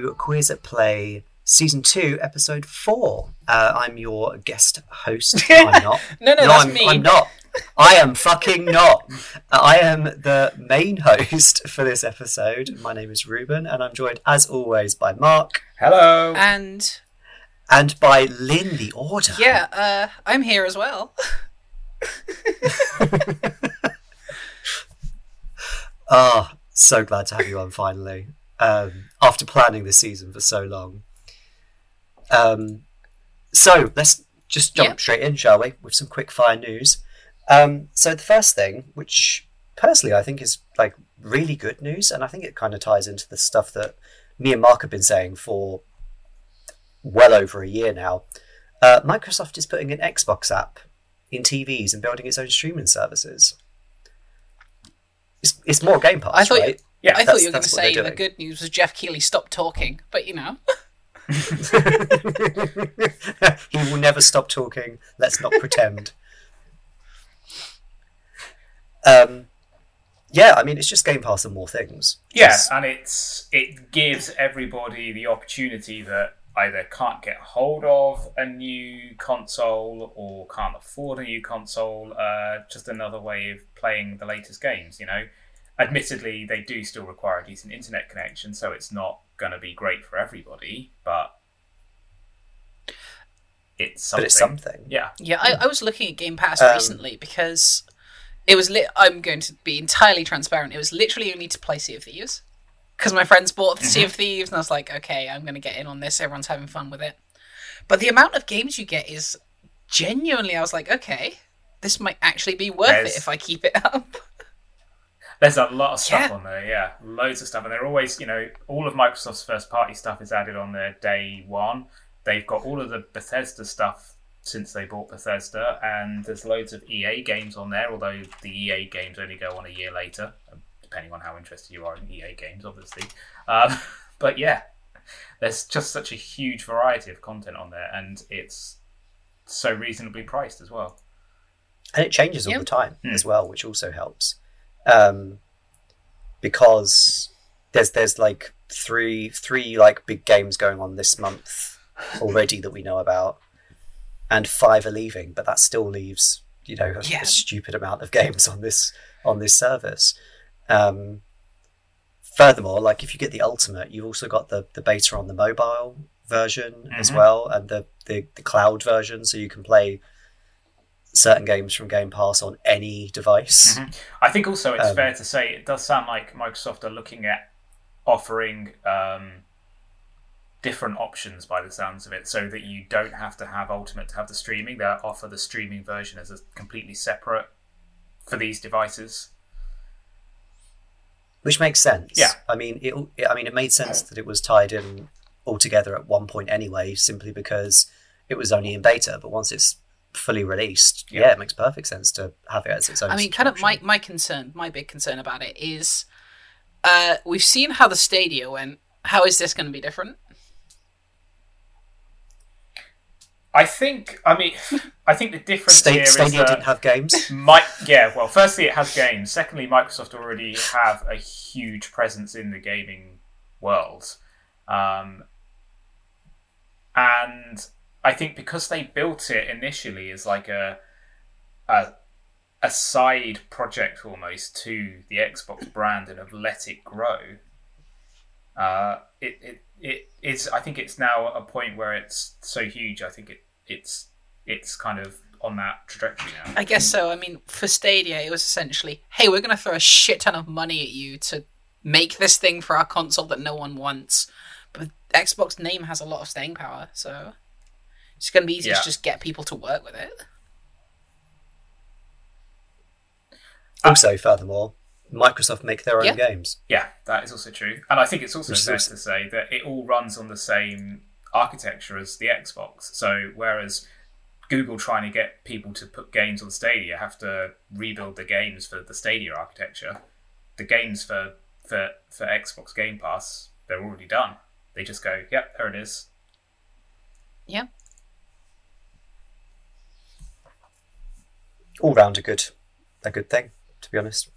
to Queers at Play Season 2, Episode 4. Uh, I'm your guest host. I'm not. No, no, that's I'm, me. I'm not. I am fucking not. I am the main host for this episode. My name is Reuben, and I'm joined, as always, by Mark Hello. And and by LyneTheOrder. yeah, uh, I'm here as well. Ah, so glad to have you on finally. Um, after planning this season for so long. Um, so let's just jump Yep. straight in, shall we, with some quick fire news. Um, so the first thing, which personally I think is like really good news, and I think it kind of ties into the stuff that me and Mark have been saying for well over a year now. Uh, Microsoft is putting an Xbox app in TVs and building its own streaming services. It's, it's more Game Pass, I thought right? Yeah, I thought you were going to say the good news was Geoff Keighley stopped talking, but you know. he will never stop talking. Let's not pretend. Um, yeah, I mean, it's just Game Pass and more things. Yeah, Just- and it's it gives everybody the opportunity that either can't get hold of a new console or can't afford a new console. Uh, just another way of playing the latest games. You know, admittedly, they do still require a decent internet connection, so it's not going to be great for everybody, but it's something. but it's something. Yeah, Yeah, I, I was looking at Game Pass Um, recently because it was lit. I'm going to be entirely transparent. It was literally only to play Sea of Thieves because my friends bought the Sea of Thieves, and I was like, okay, I'm going to get in on this. Everyone's having fun with it. But the amount of games you get is genuinely. I was like, okay, this might actually be worth There's- it if I keep it up. There's a lot of stuff Yeah. on there, yeah, loads of stuff, and they're always, you know, all of Microsoft's first party stuff is added on there day one. They've got all of the Bethesda stuff since they bought Bethesda, and there's loads of EA games on there. Although the EA games only go on a year later, depending on how interested you are in EA games, obviously. Um, but yeah, there's just such a huge variety of content on there, and it's so reasonably priced as well. and it changes all Yeah. the time Hmm. as well, which also helps. Um, because there's there's like three three like big games going on this month already that we know about, and five are leaving, but that still leaves you know a, Yeah. a stupid amount of games on this on this service. Um, furthermore, like if you get the ultimate, you've also got the the beta on the mobile version as Mhm. well, and the, the the cloud version, so you can play certain games from Game Pass on any device. Mhm. I think also it's Um, fair to say it does sound like Microsoft are looking at offering um, different options by the sounds of it, so that you don't have to have Ultimate to have the streaming. They'll offer the streaming version as a completely separate for these devices. which makes sense. Yeah. I mean, it. I mean, it made sense that it was tied in all together at one point anyway, simply because it was only in beta. But once it's fully released, yeah, Yeah. it makes perfect sense to have it as its own. I mean, kind of my, my concern, my big concern about it is uh, we've seen how the Stadia went. How is this going to be different? I think. I mean, I think the difference Sta- here is Stadia that didn't have games. Might yeah. Well, firstly, it has games. Secondly, Microsoft already have a huge presence in the gaming world, um, and I think because they built it initially as like a a a side project almost to the Xbox brand and have let it grow. Uh, it, it it is. I think it's now a point where it's so huge. I think it it's it's kind of on that trajectory now. I guess so. I mean, for Stadia, it was essentially, hey, we're going to throw a shit ton of money at you to make this thing for our console that no one wants. But Xbox name has a lot of staying power, so it's going to be easy Yeah. to just get people to work with it. Uh, also, furthermore, Microsoft make their own Yeah. games. Yeah, that is also true. And I think it's also Which fair also- to say that it all runs on the same architecture as the Xbox. So whereas Google trying to get people to put games on Stadia have to rebuild the games for the Stadia architecture, the games for for, for Xbox Game Pass, they're already done. They just go, yep, there it is. Yeah. All round a good, a good thing, to be honest.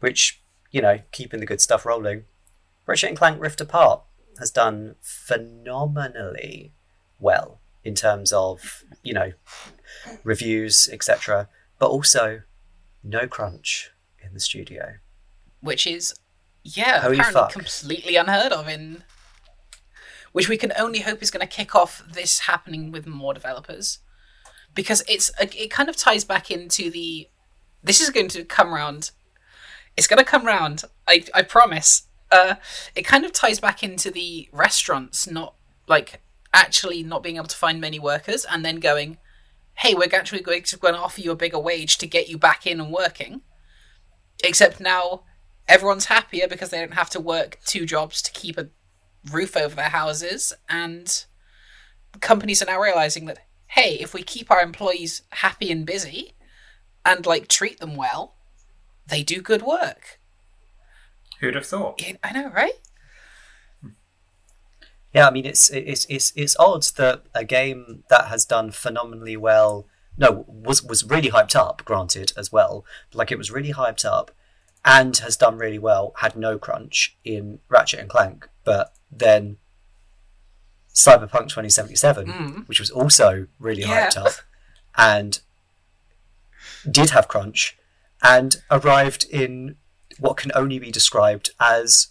Which you know, keeping the good stuff rolling. Ratchet and Clank Rift Apart has done phenomenally well in terms of you know reviews, etc. But also no crunch in the studio. which is yeah Holy apparently fuck. completely unheard of in which we can only hope is going to kick off this happening with more developers because it's it kind of ties back into the this is going to come round. It's going to come round i i promise. Uh it kind of ties back into the restaurants not like actually not being able to find many workers and then going hey we're actually going to, going to offer you a bigger wage to get you back in and working. Except now everyone's happier because they don't have to work two jobs to keep a roof over their houses and companies are now realizing that hey if we keep our employees happy and busy and like treat them well they do good work Who'd have thought? I know right Yeah, I mean it's it's it's it's odd that a game that has done phenomenally well, no, was was really hyped up, granted as well, like it was really hyped up, and has done really well, had no crunch in Ratchet and Clank, but then Cyberpunk 2077, mm. which was also really Yeah. hyped up, and did have crunch, and arrived in what can only be described as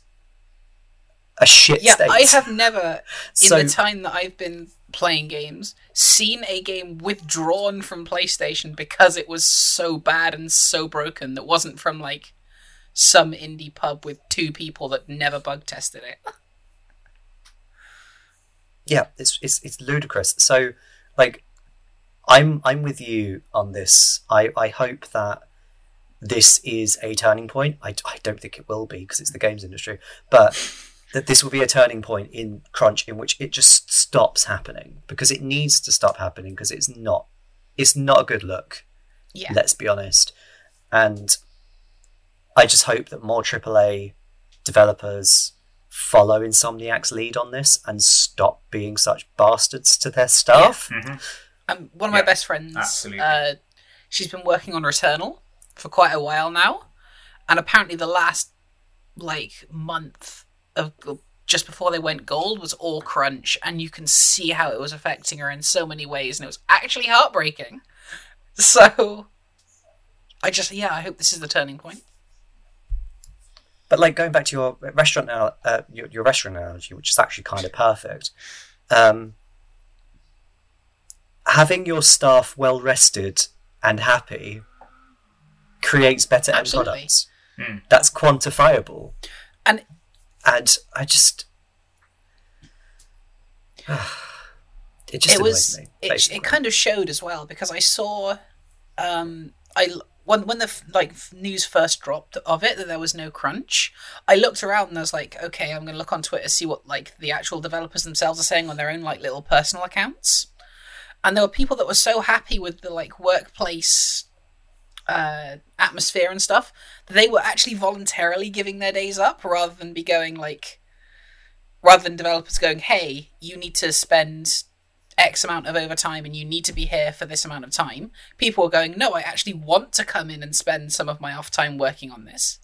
a shit yeah state. i have never in the time that i've been playing games seen a game withdrawn from playstation because it was so bad and so broken that wasn't from like some indie pub with two people that never bug tested it yeah it's it's it's ludicrous. So like i'm i'm with you on this. I i hope that this is a turning point. I, I don't think it will be because it's the games industry but that this will be a turning point in crunch in which it just stops happening because it needs to stop happening because it's not it's not a good look yeah. let's be honest. And i just hope that more aaa developers follow insomniac's lead on this and stop being such bastards to their staff. Um, one of my best friends absolutely. uh, she's been working on returnal for quite a while now and apparently the last like month of just before they went gold was all crunch and you can see how it was affecting her in so many ways and it was actually heartbreaking. So i just yeah i hope this is the turning point But like going back to your restaurant uh, your, your restaurant analogy, which is actually kind of perfect. Um, having your staff well rested and happy creates better end products. Hmm. That's quantifiable, and and I just it just it was me. it, it kind of showed as well because I saw um I when when the like news first dropped of it that there was no crunch I looked around and I was like okay I'm going to look on Twitter see what like the actual developers themselves are saying on their own like little personal accounts. And there were people that were so happy with the like workplace uh, atmosphere and stuff that they were actually voluntarily giving their days up rather than be going like rather than developers going hey you need to spend X amount of overtime and you need to be here for this amount of time, people are going, no, I actually want to come in and spend some of my off time working on this.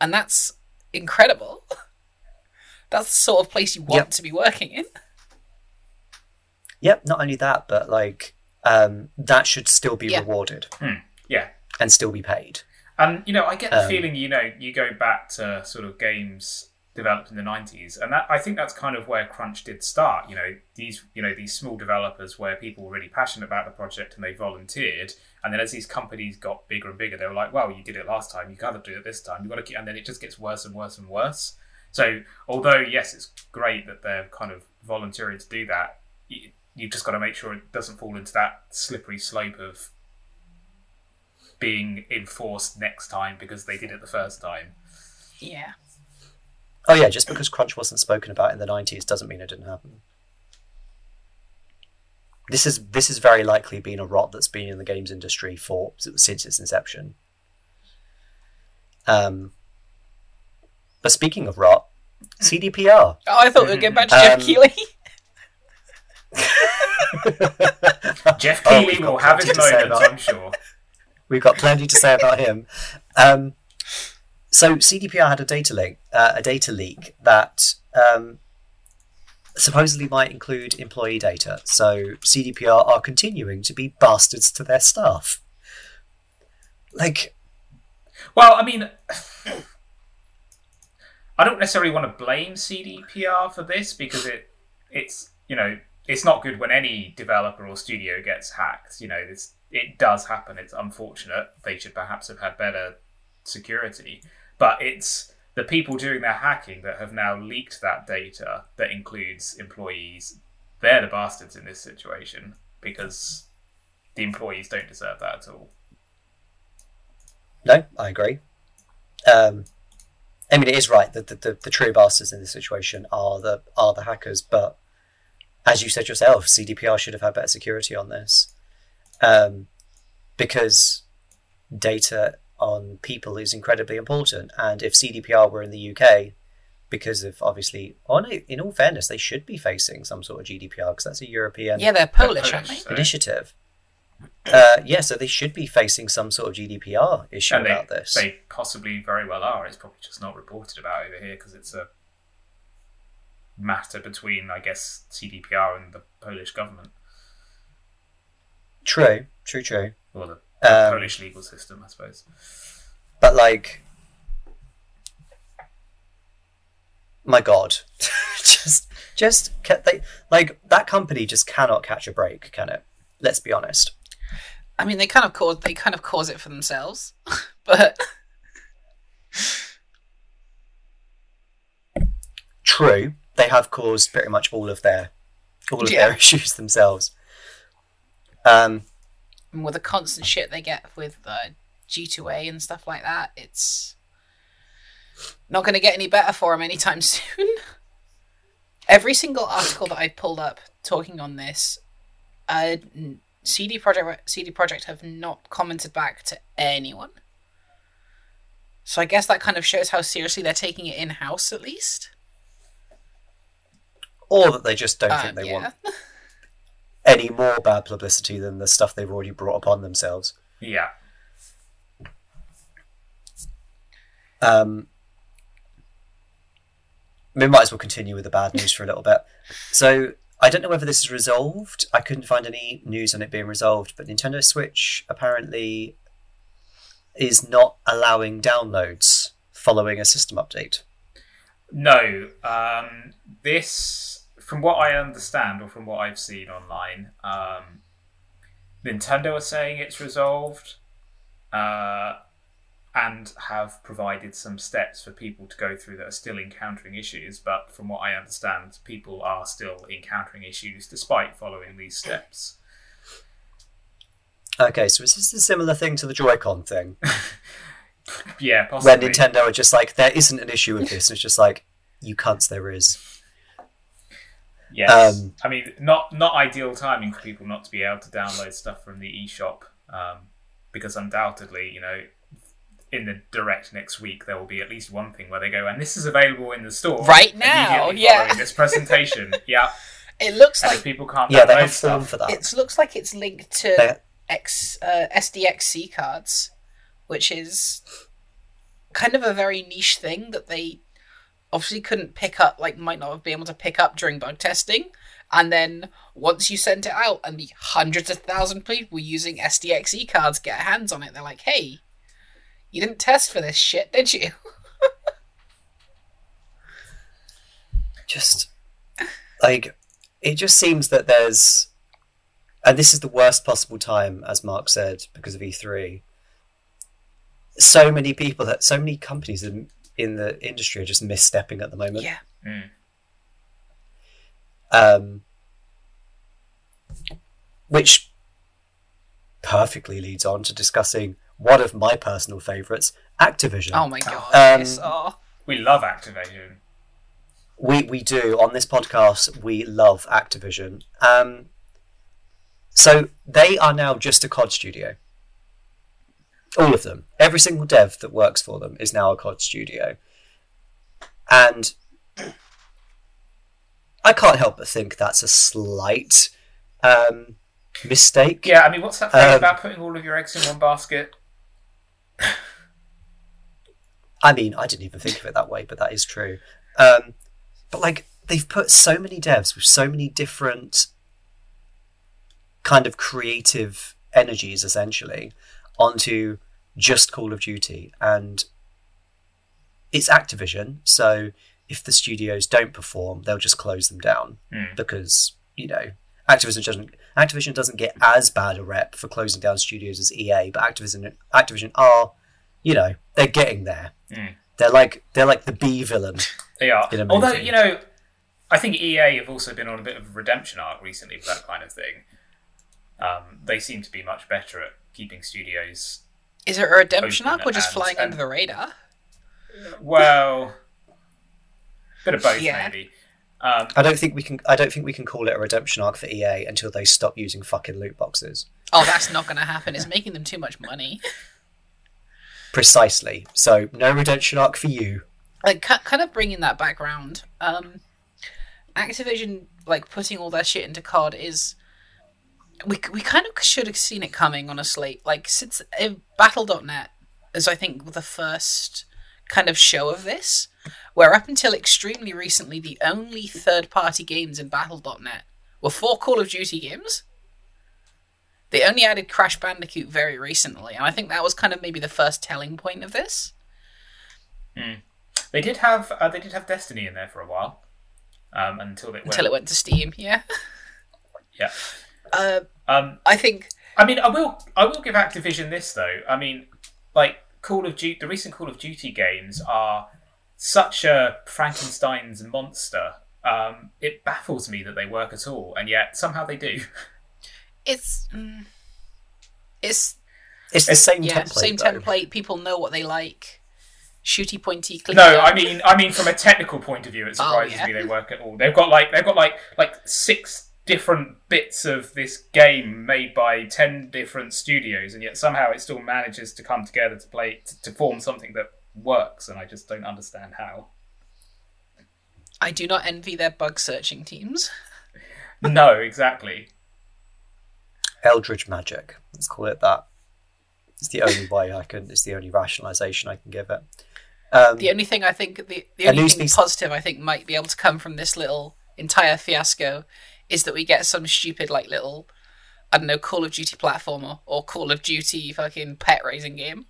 And that's incredible. that's the sort of place you want Yep. to be working in. Yep. Not only that, but like um, that should still be Yeah. rewarded Yeah. and still be paid. And you know, I get the Um, feeling, you know, you go back to sort of games developed in the '90s, and that I think that's kind of where crunch did start. You know, these you know these small developers where people were really passionate about the project and they volunteered, and then as these companies got bigger and bigger, they were like, "Well, you did it last time, you got to do it this time. You got to keep," and then it just gets worse and worse and worse. So, although yes, it's great that they're kind of volunteering to do that, you, you've just got to make sure it doesn't fall into that slippery slope of being enforced next time because they did it the first time. Yeah. Oh yeah, just because crunch wasn't spoken about in the nineties doesn't mean it didn't happen. This is this has very likely been a rot that's been in the games industry for since its inception. Um, but speaking of rot, CDPR. Oh, I thought we were going back to Geoff Um, Keighley. Geoff Oh, Keighley we've will have his plenty to say moments, I'm sure. We've got plenty to say about him. Um, so CDPR had a data leak, uh, a data leak that um, supposedly might include employee data. So CDPR are continuing to be bastards to their staff. Like, Well, I mean, I don't necessarily want to blame CDPR for this because it it's you know it's not good when any developer or studio gets hacked. You know, this it does happen. It's unfortunate. They should perhaps have had better security, but it's the people doing their hacking that have now leaked that data that includes employees. They're the bastards in this situation because the employees don't deserve that at all. no, I agree. Um, I mean, it is right that the, the, the true bastards in this situation are the are the hackers, but as you said yourself, CDPR should have had better security on this, um, because data on people is incredibly important. And if CDPR were in the UK, because of obviously, oh no, in all fairness, they should be facing some sort of GDPR because that's a European Yeah, they're Polish, aren't they? initiative. Uh, yeah, so they should be facing some sort of GDPR issue and they, about this. they possibly very well are. It's probably just not reported about over here because it's a matter between, I guess, CDPR and the Polish government True, true, true. or the Um, Polish legal system, I suppose. But like, my God, just, just they like that company just cannot catch a break, can it? Let's be honest. I mean, they kind of cause they kind of cause it for themselves, but True, they have caused pretty much all of their all of Yeah. their issues themselves. Um, with the constant shit they get with uh, G2A and stuff like that, it's not going to get any better for them anytime soon. Every single article that I pulled up talking on this, uh, CD Projekt CD Projekt have not commented back to anyone. So I guess that kind of shows how seriously they're taking it in house, at least. or that they just don't Uh, think they yeah. want any more bad publicity than the stuff they've already brought upon themselves. Yeah. Um, we might as well continue with the bad news for a little bit. So I don't know whether this is resolved. I couldn't find any news on it being resolved, but Nintendo Switch apparently is not allowing downloads following a system update. No, um, this, from what I understand or from what I've seen online, um, Nintendo are saying it's resolved uh, and have provided some steps for people to go through that are still encountering issues. But from what I understand, people are still encountering issues despite following these steps. Okay, so is this a similar thing to the Joy-Con thing, Yeah, where possibly. Nintendo are just like, there isn't an issue with this, and it's just like, you cunts, there is. Yes, Um, I mean not not ideal timing for people not to be able to download stuff from the eShop, um, because undoubtedly, you know, in the direct next week there will be at least one thing where they go, and this is available in the store Right now, immediately yeah. this presentation. yeah, It looks and like people can't Yeah, they download have form stuff, for that. it looks like it's linked to They- X uh, SDXC cards, which is kind of a very niche thing that they obviously couldn't pick up, like might not have been able to pick up during bug testing. And then once you sent it out, and the hundreds of thousand people using SDXC cards get hands on it, they're like, "Hey, you didn't test for this shit, did you?" just like it just seems that there's and this is the worst possible time as mark said because of e3 so many people that so many companies in, in the industry are just misstepping at the moment Yeah, um, which perfectly leads on to discussing one of my personal favorites activision Oh my god. Um, yes. Oh. we love Activision. We we do on this podcast. We love Activision. Um, so they are now just a COD studio. All of them, every single dev that works for them is now a COD studio, and I can't help but think that's a slight um, mistake. Yeah, I mean, what's that thing Um, about putting all of your eggs in one basket? I mean, I didn't even think of it that way, but that is true. Um, but like, they've put so many devs with so many different kind of creative energies, essentially, onto just Call of Duty, and it's Activision. So if the studios don't perform, they'll just close them down Hmm. because you know Activision doesn't Activision doesn't get as bad a rep for closing down studios as EA, but Activision Activision are, you know, they're getting there. Mm. They're like they're like the B villain. They are. Although, you know, I think EA have also been on a bit of a redemption arc recently for that kind of thing. Um, they seem to be much better at keeping studios. Is it a redemption arc or just and- flying and- under the radar? Well, bit of both, Yeah. maybe. Um, I don't think we can. I don't think we can call it a redemption arc for EA until they stop using fucking loot boxes. Oh, that's not going to happen. It's making them too much money. Precisely. So no redemption arc for you. Like, ki- kind of bringing that background. Um, Activision, like, putting all their shit into COD is. We, we kind of should have seen it coming, honestly. Like, since uh, Battle.net is, I think, the first kind of show of this, where up until extremely recently, the only third party games in Battle.net were four Call of Duty games. They only added Crash Bandicoot very recently, and I think that was kind of maybe the first telling point of this. they did have uh, they did have Destiny in there for a while, um, until it went. Until it went to Steam, yeah. Yeah. Uh, Um, I think I mean, I will. I will give Activision this though. I mean, like Call of Duty, the recent Call of Duty games are such a Frankenstein's monster. Um, it baffles me that they work at all, and yet somehow they do. it's mm, it's It's the same yeah template. same though. template. People know what they like. Shooty, pointy, clean. No, I mean, I mean, from a technical point of view, it Oh, surprises yeah. me they work at all. They've got like they've got like like six different bits of this game made by ten different studios, and yet somehow it still manages to come together to play to, to form something that works. And I just don't understand how. I do not envy their bug searching teams. no, exactly. eldritch magic. Let's call it that. It's the only way I can. It's the only rationalization I can give it. Um, The only thing I think the the only thing piece- positive I think might be able to come from this little entire fiasco is that we get some stupid like little I don't know Call of Duty platformer or Call of Duty fucking pet raising game.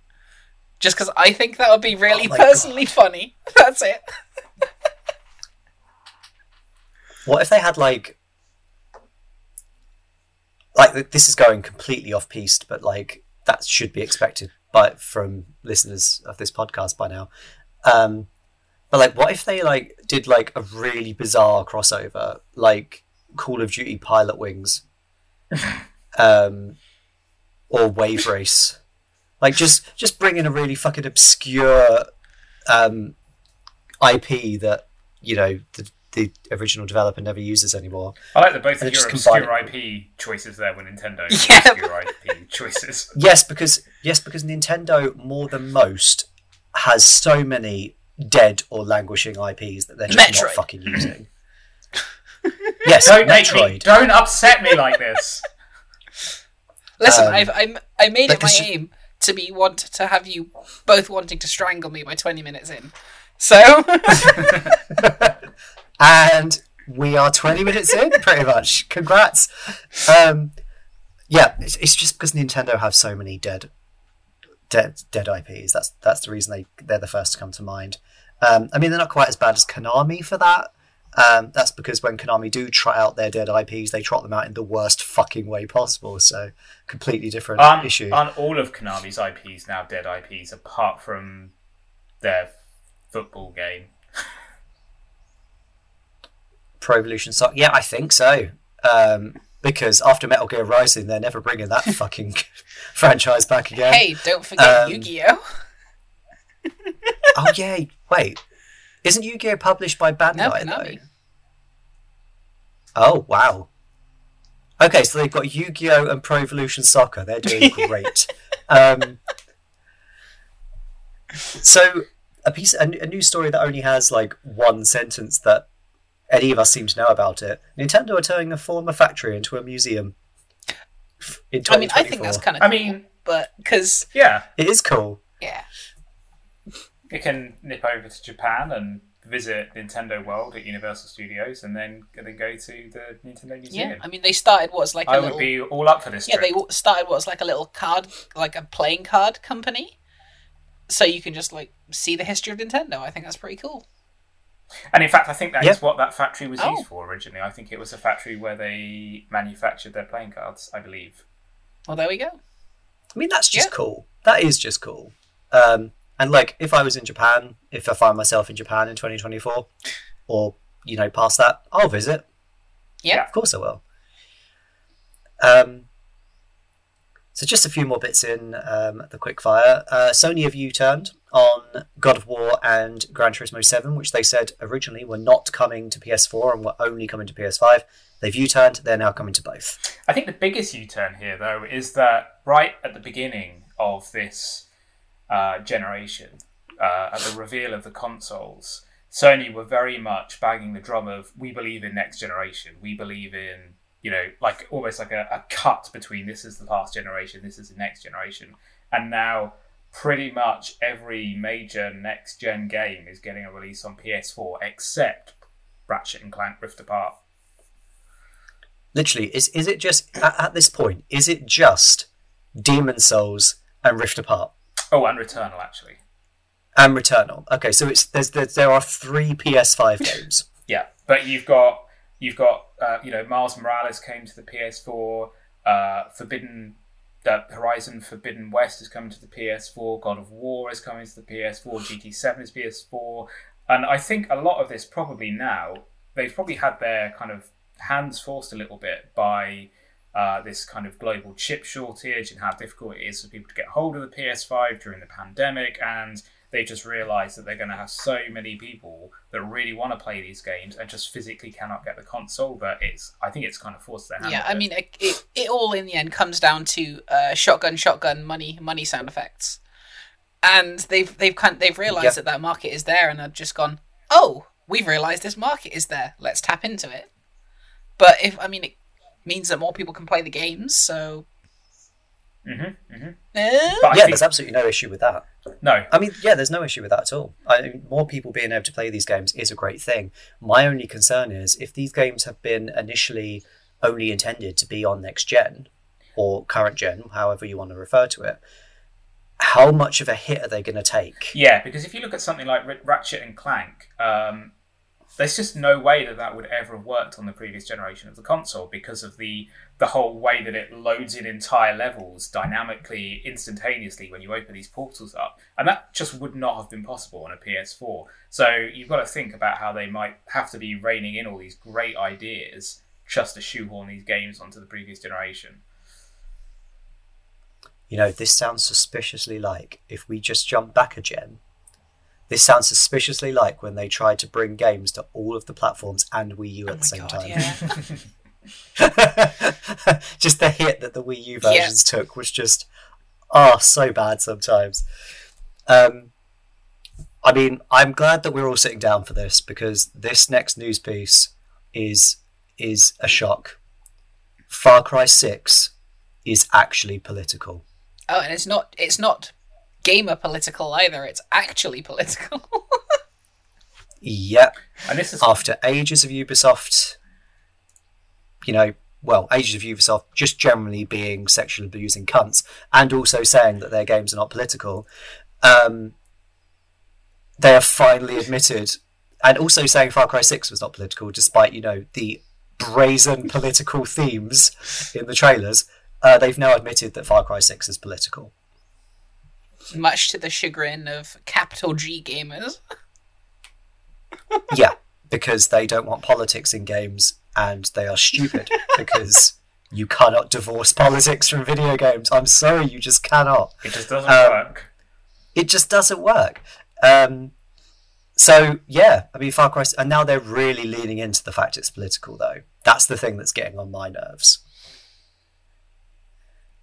Just because I think that would be really Oh personally funny. That's it. What if they had like, like this is going completely off piste, but like that should be expected by from listeners of this podcast by now. Um, but like, what if they like did like a really bizarre crossover, like Call of Duty Pilotwings, um, or Wave Race, like just just bring in a really fucking obscure um, IP that you know the the original developer never uses anymore. I like that both of your combine obscure IP choices there with Nintendo Yeah. obscure IP choices. Yes, because yes, because Nintendo more than most has so many dead or languishing IPs that they're just Metroid. not fucking using. yes, Don't make me, don't upset me like this. Listen, Um, I've I'm, I made it my because you- aim to be want to have you both wanting to strangle me by twenty minutes in. So and we are 20 minutes in pretty much. Congrats. Um yeah it's, it's just because nintendo have so many dead dead dead ips that's that's the reason they they're the first to come to mind. Um i mean they're not quite as bad as konami for that um that's because when konami do try out their dead ips they trot them out in the worst fucking way possible so completely different Aren't, issue aren't all of Konami's IPs now dead IPs apart from their football game? pro evolution soccer yeah i think so um because after metal gear rising they're never bringing that fucking franchise back again hey, don't forget Um, Yu-Gi-Oh. Oh yeah, wait. Isn't Yu-Gi-Oh published by No, Bandai Konami. though? Oh wow. Okay, so they've got Yu-Gi-Oh and Pro Evolution Soccer. They're doing great. um, so a piece, a, a news story that only has like one sentence that any of us seem to know about it. Nintendo are turning a former factory into a museum. In I mean, I think that's kind of. I mean, but because yeah, it is cool. yeah, it can nip over to Japan and visit Nintendo World at Universal Studios, and then then go to the Nintendo Museum. Yeah, I mean they started what's like a I little would be all up for this. yeah trip. they started what's like a little card like a playing card company, so you can just like see the history of Nintendo. I think that's pretty cool. And in fact, I think that is Yeah. what that factory was Oh. used for originally. I think it was a factory where they manufactured their playing cards. I believe. Well, there we go. I mean, that's just Yeah. cool. That is just cool. Um, and like, if I was in Japan, if I find myself in Japan in 2024, or you know, past that, I'll visit. Yeah. of course I will. Um, so just a few more bits in um, the quickfire. Uh, Sony have U-turned on God of War and Gran Turismo 7, which they said originally were not coming to PS4 and were only coming to PS5. They've U-turned. They're now coming to both. I think the biggest U-turn here, though, is that right at the beginning of this uh, generation, uh, at the reveal of the consoles, Sony were very much banging the drum of "We believe in next generation. We believe in you know, like almost like a, a cut between this is the past generation, this is the next generation, and now." Pretty much every major next gen game is getting a release on PS4 except Ratchet and Clank Rift Apart. Literally, is is it just at, at this point? Is it just Demon's Souls and Rift Apart Oh, and Returnal actually. and Returnal? Okay, so it's there's, there's there are three PS5 games. Yeah, but you've got you've got uh, you know Miles Morales came to the PS4. Uh, Forbidden uh, Horizon Forbidden West is coming to the PS4. God of War is coming to the PS4. GT7 is PS4, and I think a lot of this probably now they've probably had their kind of hands forced a little bit by. Uh, this kind of global chip shortage and how difficult it is for people to get hold of the PS5 during the pandemic, and they just realised that they're going to have so many people that really want to play these games and just physically cannot get the console. That it's, I think it's kind of forced their hand. Yeah, I mean, it, it, it all in the end comes down to uh, shotgun, shotgun, money, money sound effects, and they've they've kind they've realised Yeah. that that market is there, and they've just gone, oh, we've realised this market is there. Let's tap into it. But if I mean, it means that more people can play the games, so Mhm, mhm. eh? But I yeah, think, there's absolutely no issue with that. no, I mean, yeah, there's no issue with that at all. I mean, more people being able to play these games is a great thing. My only concern is if these games have been initially only intended to be on next gen or current gen, however you want to refer to it, how much of a hit are they going to take? yeah, because if you look at something like R- Ratchet and Clank, um, there's just no way that that would ever have worked on the previous generation of the console because of the the whole way that it loads in entire levels dynamically, instantaneously when you open these portals up, and that just would not have been possible on a PS4. So you've got to think about how they might have to be reining in all these great ideas just to shoehorn these games onto the previous generation. You know, this sounds suspiciously like if we just jump back a gen. This sounds suspiciously like when they tried to bring games to all of the platforms and Wii U at oh the same god, time. yeah. just the hit that the Wii U versions took was just oh so bad sometimes. Um, I mean, I'm glad that we're all sitting down for this because this next news piece is is a shock. Far Cry Six is actually political. Oh, and it's not it's not gamer political either. It's actually political. Yep. And this is After ages of Ubisoft, you know, well, ages of Ubisoft just generally being sexual abusing cunts and also saying that their games are not political, um, they have finally admitted, and also saying Far Cry 6 was not political, despite, you know, the brazen political themes in the trailers. Uh, they've now admitted that Far Cry 6 is political. Much to the chagrin of capital G gamers. yeah, because they don't want politics in games and they are stupid because you cannot divorce politics from video games. I'm sorry, you just cannot. it just doesn't Um, work. It just doesn't work. Um, so yeah, I mean Far Cry, and now they're really leaning into the fact it's political though. That's the thing that's getting on my nerves.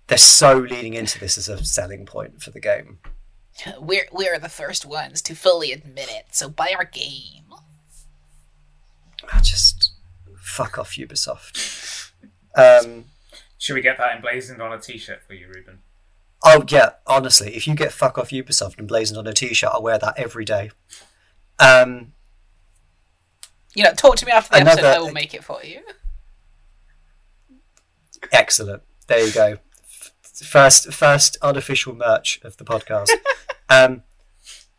They're so leaning into this as a selling point for the game. We're we're the first ones to fully admit it, so buy our game. I just fuck off Ubisoft. Um, Should we get that emblazoned on a T-shirt for you, Reuben? Oh yeah, honestly, if you get fuck off Ubisoft emblazoned on a t-shirt, I'll wear that every day. Um, You know, talk to me after the episode. Another- I will make it for you. excellent. There you go. First, first unofficial merch of the podcast. um,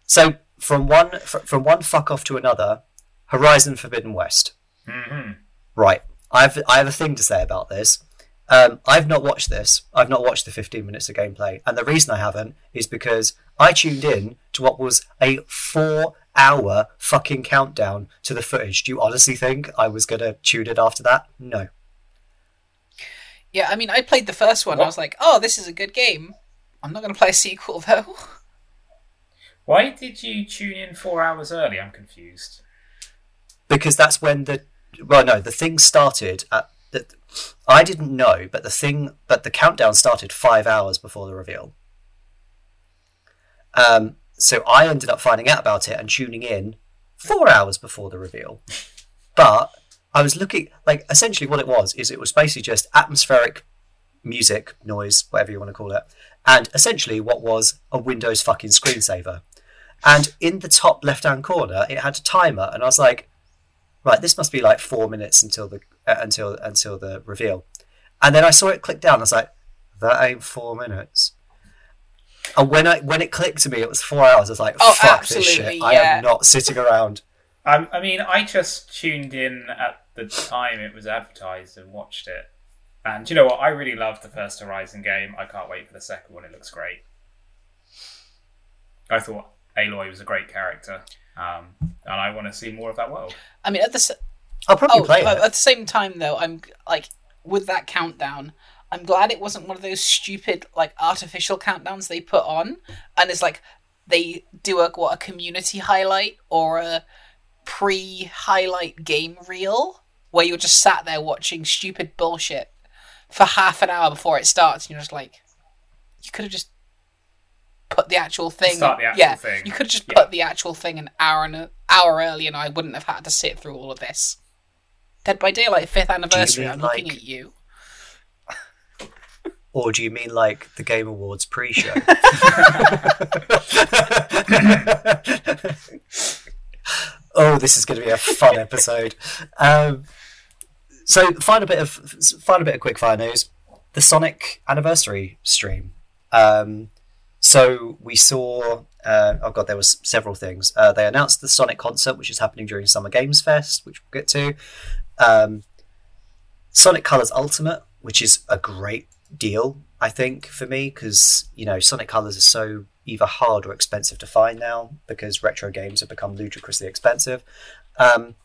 so from one fr- from one fuck off to another, Horizon Forbidden West. hmm Right. I've I have a thing to say about this. Um, I've not watched this. I've not watched the 15 minutes of gameplay, and the reason I haven't is because I tuned in to what was a four-hour fucking countdown to the footage. Do you honestly think I was gonna tune in after that? No. Yeah, I mean, I played the first one. I was like, oh, this is a good game. I'm not going to play a sequel though. Why did you tune in four hours early? I'm confused. because that's when the well no the thing started at the, I didn't know but the thing but the countdown started five hours before the reveal um so I ended up finding out about it and tuning in four hours before the reveal but I was looking like essentially what it was is it was basically just atmospheric music noise whatever you want to call it and essentially what was a Windows fucking screensaver and in the top left hand corner it had a timer and I was like right, this must be like four minutes until the uh, until until the reveal, and then I saw it click down. I was like, that ain't four minutes. And when I when it clicked to me, it was four hours. I was like, Oh, fuck this shit. absolutely, I am not sitting around. I, I mean, I just tuned in at the time it was advertised and watched it. And you know what? I really loved the first Horizon game. I can't wait for the second one. It looks great. I thought Aloy was a great character, um, and I want to see more of that world. I mean, at the s- I'll probably oh, play but it. at the same time though, I'm like with that countdown. I'm glad it wasn't one of those stupid like artificial countdowns they put on, and it's like they do a what a community highlight or a pre-highlight game reel where you're just sat there watching stupid bullshit for half an hour before it starts, and you're just like, you could have just put the actual thing. Start the actual yeah, thing. you could have just Yeah. put the actual thing an hour and an hour early, and I wouldn't have had to sit through all of this. Dead by Daylight fifth anniversary. I'm looking at you. Or do you mean like the Game Awards pre-show? oh, this is going to be a fun episode. Um, so, final bit of final bit of quickfire news: the Sonic anniversary stream. Um, so we saw. Uh, oh god, there was several things. Uh, they announced the Sonic concert, which is happening during Summer Games Fest, which we'll get to. Um, Sonic Colors Ultimate, which is a great deal, I think, for me, because you know Sonic Colors is so either hard or expensive to find now because retro games have become ludicrously expensive. Um,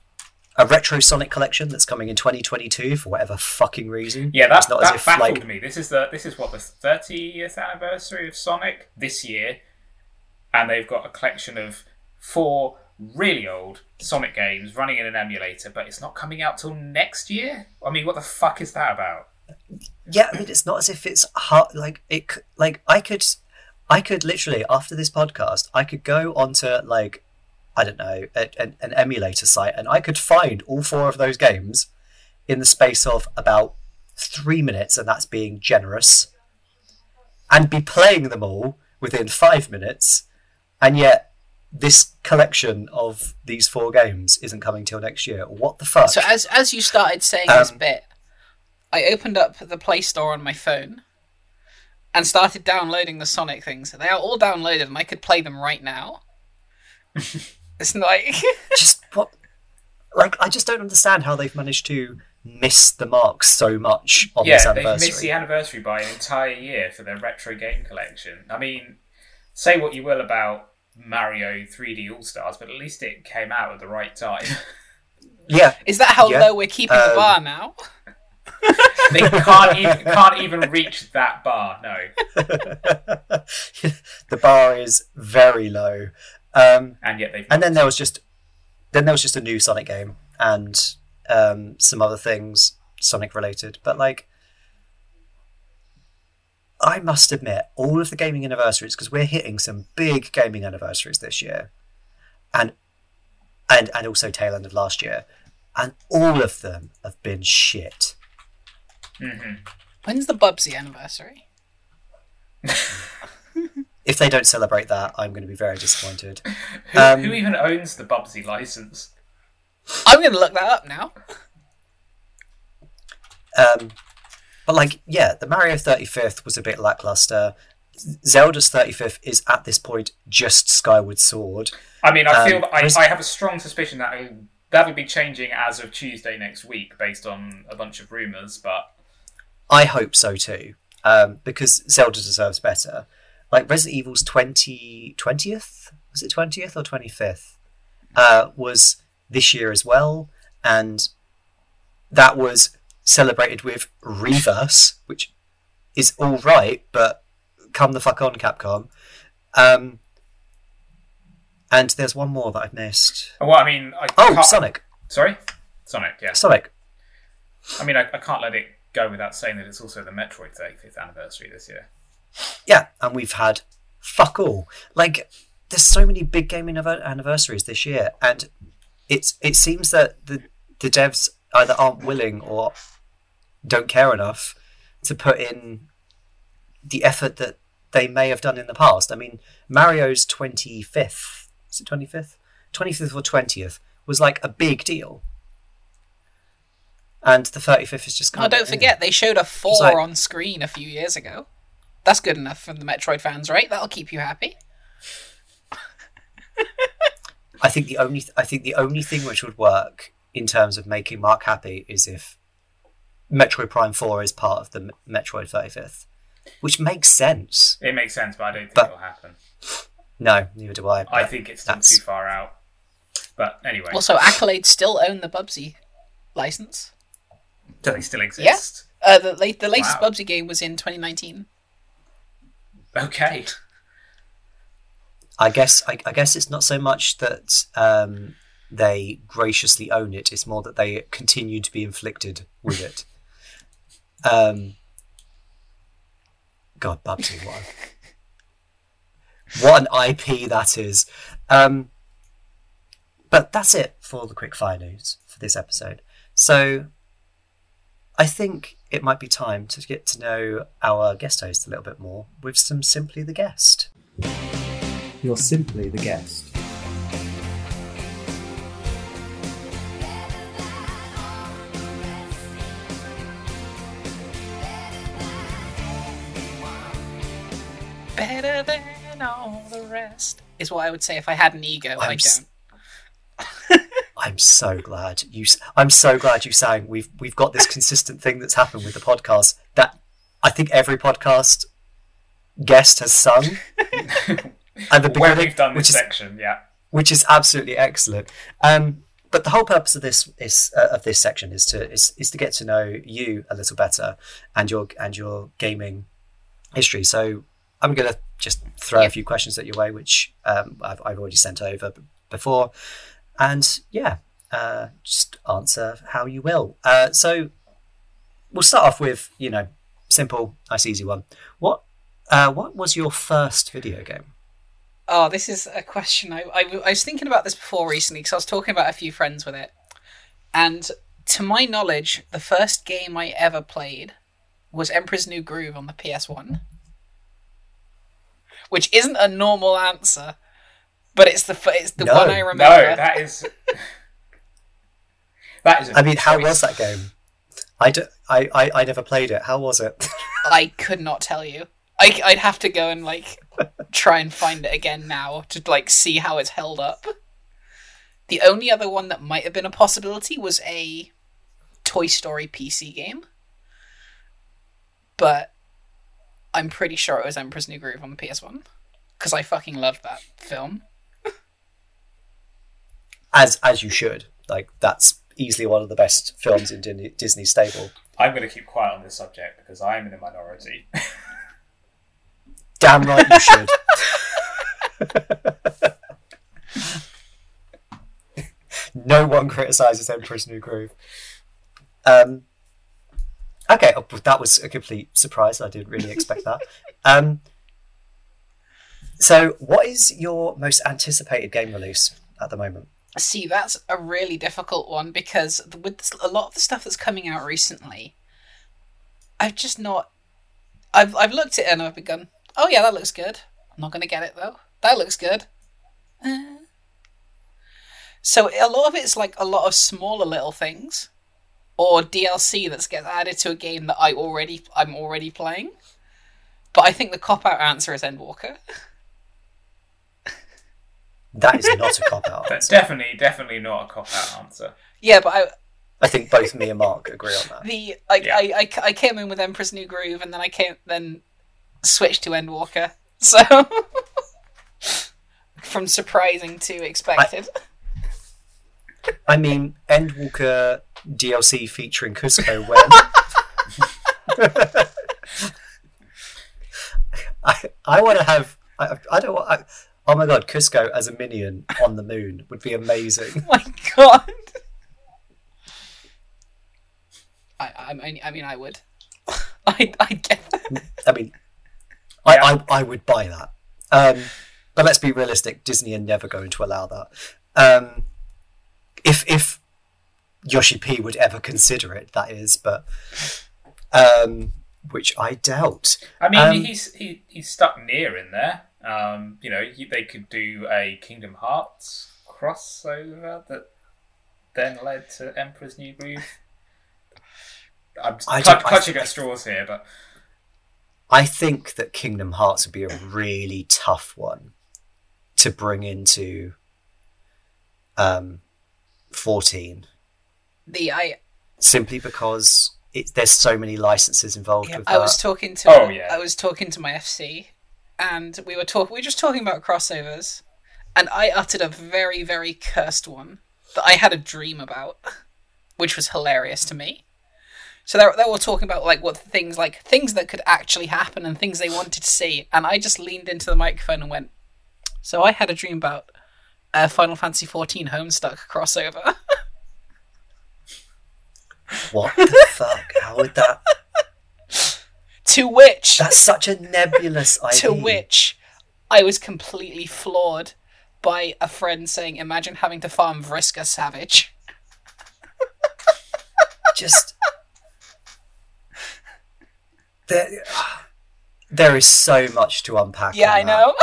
a retro Sonic collection that's coming in 2022 for whatever fucking reason. Yeah, that, It's not that as if, baffled like- me. This is the this is what the thirtieth anniversary of Sonic this year, and they've got a collection of four really old Sonic games running in an emulator, but it's not coming out till next year. I mean, what the fuck is that about? yeah i mean it's not as if it's hard like it like i could i could literally after this podcast i could go onto like i don't know a, an, an emulator site and i could find all four of those games in the space of about three minutes and that's being generous and be playing them all within five minutes and yet this collection of these four games isn't coming till next year. What the fuck? So as as you started saying this Um, bit, I opened up the Play Store on my phone and started downloading the Sonic things. They are all downloaded, and I could play them right now. it's not like just what like I just don't understand how they've managed to miss the mark so much on yeah, this they've anniversary. missed the anniversary by an entire year for their retro game collection. I mean, say what you will about Mario 3D All Stars, but at least it came out at the right time. Yeah, is that how Yeah, low we're keeping the um, bar now? They can't even can't even reach that bar. No. the bar is very low. Um, and yet they've and then there was just then there was just a new Sonic game and um, some other things Sonic related. But like, I must admit, all of the gaming anniversaries because we're hitting some big gaming anniversaries this year, and and and also tail end of last year, and all of them have been shit. Mhm. When's the Bubsy anniversary? if they don't celebrate that, I'm going to be very disappointed. Who, Um, who even owns the Bubsy license? I'm going to look that up now. Um, but like, yeah, the Mario 35th was a bit lackluster. Zelda's 35th is at this point just Skyward Sword. I mean, I Um, feel I, I have a strong suspicion that that'll be changing as of Tuesday next week, based on a bunch of rumors. But I hope so too, um, because Zelda deserves better. Like Resident Evil's 20, 20th? Was it 20th or 25th? Uh, was this year as well, and that was celebrated with Re:Verse, which is all right, but come the fuck on, Capcom. Um, and there's one more that I've missed. well, I mean, I Oh, Sonic! Sorry, Sonic. Yeah, Sonic. I mean, I, I can't let it go without saying that it's also the Metroid 35th anniversary this year. Yeah, and we've had fuck all. Like, there's so many big gaming anniver- anniversaries this year, and it's it seems that the the devs either aren't willing or don't care enough to put in the effort that they may have done in the past. I mean, Mario's 25th, is it 25th? 25th or 20th was like a big deal. And the 35th is just oh, kind Oh, of. don't forget, they showed a four like- on screen a few years ago. That's good enough for the Metroid fans, right? That'll keep you happy. I think the only I think the only thing which would work in terms of making Mark happy is if Metroid Prime Four is part of the M- Metroid 35th, which makes sense. It makes sense, but I don't think But- it'll happen. No, neither do I. I think it's still that's- too far out. But anyway, Also, Accolade still own the Bubsy license. Do they still exist? Uh, the, late, the latest Wow. Bubsy game was in 2019. Okay. I guess I, I guess it's not so much that um, they graciously own it; it's more that they continue to be inflicted with it. Um, God, Bubsy, what a, what an IP that is. Um, but that's it for the quick fire news for this episode. So, I think it might be time to get to know our guest host a little bit more with some simply the guest. You're simply the guest. Better than all the rest is what I would say if I had an ego. I I'm s- don't. I'm so glad you. I'm so glad you sang. We've we've got this consistent thing that's happened with the podcast that I think every podcast guest has sung at the Where beginning, we've done which this is section, yeah. which is absolutely excellent. Um, but the whole purpose of this is uh, of this section is to is, is to get to know you a little better and your and your gaming history. So I'm going to just throw Yeah. a few questions at your way, which um, I've I've already sent over before, and yeah, uh, just answer how you will. Uh, so we'll start off with you know simple, nice, easy one. What uh, what was your first video game? Oh, this is a question. I, I, I was thinking about this before recently because I was talking about a few friends with it. And to my knowledge, the first game I ever played was Emperor's New Groove on the PS1. Which isn't a normal answer, but it's the it's the No. one I remember. No, remember. that is. that is. a I mean, how was that game? I, d- I, I, I never played it. How was it? I could not tell you. I, I'd have to go and like try and find it again now to like see how it's held up. The only other one that might have been a possibility was a Toy Story PC game, but I'm pretty sure it was Emperor's New Groove on the PS1 because I fucking loved that film. As as you should. Like that's easily one of the best films in Disney stable. I'm going to keep quiet on this subject because I am in the minority. Damn right you should. no one criticizes Emperor's New Groove. Um, okay, oh, that was a complete surprise. I didn't really expect that. Um, so, what is your most anticipated game release at the moment? See, that's a really difficult one because with a lot of the stuff that's coming out recently, I've just not. I've I've looked at it and I've begun. oh yeah, that looks good. I'm not gonna get it though. That looks good. Uh. So a lot of it's like a lot of smaller little things, or DLC that gets added to a game that I already I'm already playing. But I think the cop out answer is Endwalker. That is not a cop out. That's definitely, definitely not a cop out answer. Yeah, but I, I think both me and Mark agree on that. the like Yeah. I, I I came in with Empress New Groove and then I came then switched to Endwalker. So from surprising to expected. I mean, Endwalker DLC featuring Kuzco when. I, I want to have. I, I don't want. I, oh my god, Kuzco as a minion on the moon would be amazing. Oh my god. I, I mean, I mean, I would. I, I get that. I mean, I, I, I would buy that. Um, but let's be realistic. Disney are never going to allow that. Um, if if Yoshi P would ever consider it, that is, but um, which I doubt. I mean, Um, he's he, he's stuck near in there. Um, you know, they could do a Kingdom Hearts crossover that then led to Emperor's New Groove. I'm I cl- don't- I- clutching at straws here, but I think that Kingdom Hearts would be a really tough one to bring into um, 14 The I simply because it, there's so many licenses involved yeah, with I that. was talking to Oh, yeah. I was talking to my FC, and we were talk we were just talking about crossovers, and I uttered a very very cursed one that I had a dream about, which was hilarious to me. So they, they were talking about like what things like things that could actually happen and things they wanted to see, and I just leaned into the microphone and went, "So I had a dream about a Final Fantasy XIV Homestuck crossover." What the fuck? How would that? To which That's such a nebulous idea. to which I was completely floored by a friend saying, "Imagine having to farm Vriska Savage." just there, there is so much to unpack. Yeah, I that. know.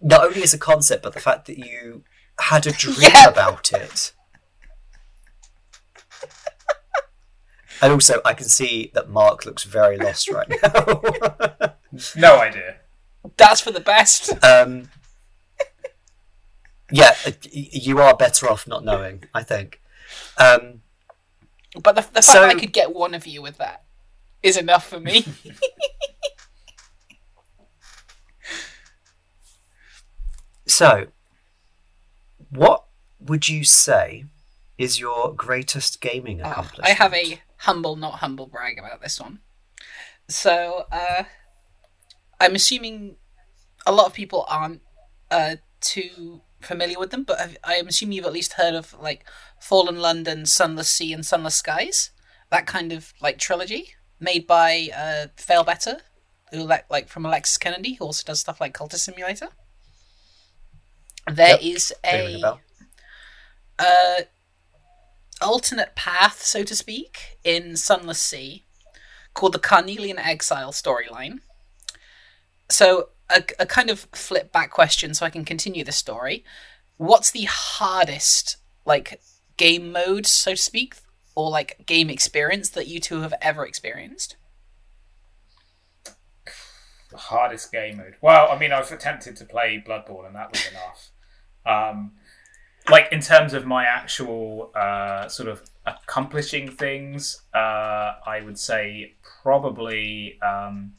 Not only as a concept, but the fact that you had a dream about it. And also, I can see that Mark looks very lost right now. no idea. That's for the best. um, yeah, uh, you are better off not knowing. I think. Um, But the, the fact So- that I could get one of you with that is enough for me. So, what would you say is your greatest gaming Oh, accomplishment? I have a humble, not humble brag about this one. So, uh, I'm assuming a lot of people aren't uh, too familiar with them, but I've- I'm assuming you've at least heard of like Fallen London, Sunless Sea, and Sunless Skies. That kind of like trilogy made by uh, Failbetter, who like like from Alexis Kennedy, who also does stuff like Cultist Simulator. There Yep, is a a uh, alternate path, so to speak, in Sunless Sea called the Carnelian Exile storyline. So, a, a kind of flip back question so I can continue the story. What's the hardest, like, game mode, so to speak, or like game experience that you two have ever experienced? The hardest game mode. Well, I mean, I've attempted to play Bloodborne, and that was enough. Um, like in terms of my actual uh, sort of accomplishing things, uh, I would say probably um,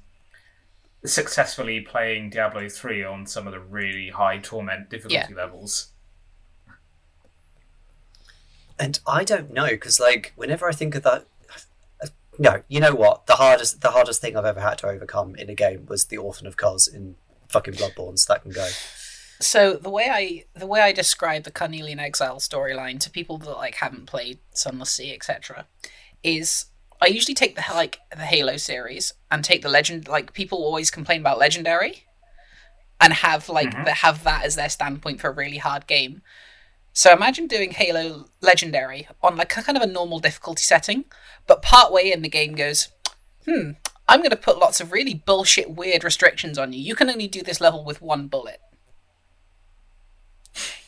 successfully playing Diablo three on some of the really high torment difficulty levels. And I don't know because, like, whenever I think of that, no, you know what? The hardest, the hardest thing I've ever had to overcome in a game was the Orphan of Kos in fucking Bloodborne. So that can go. So the way I the way I describe the Carnelian Exile storyline to people that like haven't played Sunless Sea etc. is I usually take the like the Halo series and take the legend like people always complain about legendary and have like Mhm. they have that as their standpoint for a really hard game. So imagine doing Halo Legendary on like a kind of a normal difficulty setting, but partway in the game goes, hmm, I'm going to put lots of really bullshit, weird restrictions on you. You can only do this level with one bullet.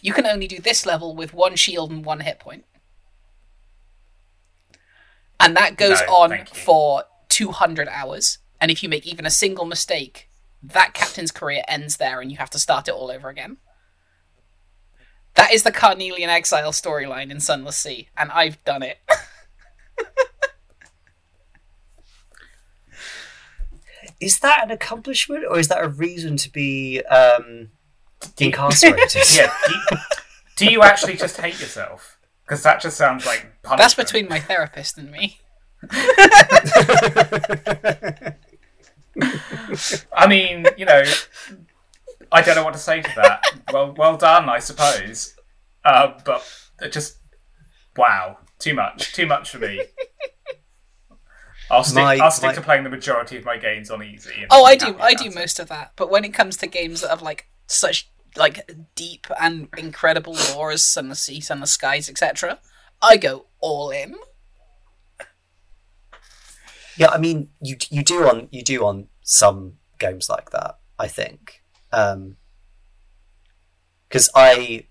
You can only do this level with one shield and one hit point. And that goes No, on for 200 hours. And if you make even a single mistake, that captain's career ends there and you have to start it all over again. That is the Carnelian Exile storyline in Sunless Sea, and I've done it. Is that an accomplishment or is that a reason to be um, incarcerated? Yeah. Do you, do you actually just hate yourself? Because that just sounds like punishment. That's between my therapist and me. I mean, you know, I don't know what to say to that. Well, well done, I suppose. Uh, but it just wow, too much, too much for me. I'll stick. My- I'll stick my- to playing the majority of my games on easy. Oh, I do. I about do most of that. But when it comes to games that have like such like deep and incredible lore as Sunless Sea, the Skies, etc., I go all in. Yeah, I mean, you you do on you do on some games like that. I think because I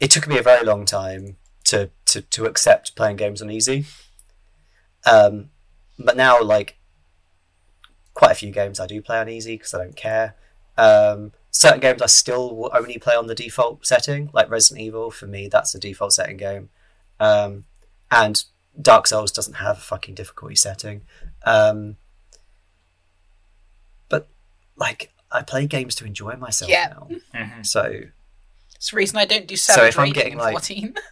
it took me a very long time to to to accept playing games on easy. Um, but now, like, quite a few games I do play on easy because I don't care. Um, certain games I still will only play on the default setting, like Resident Evil. For me, that's the default setting game. Um, and Dark Souls doesn't have a fucking difficulty setting. Um, but like, I play games to enjoy myself Yeah. now. Mhm. So It's the reason I don't do So Savage if I'm Raiding getting, in like- 14.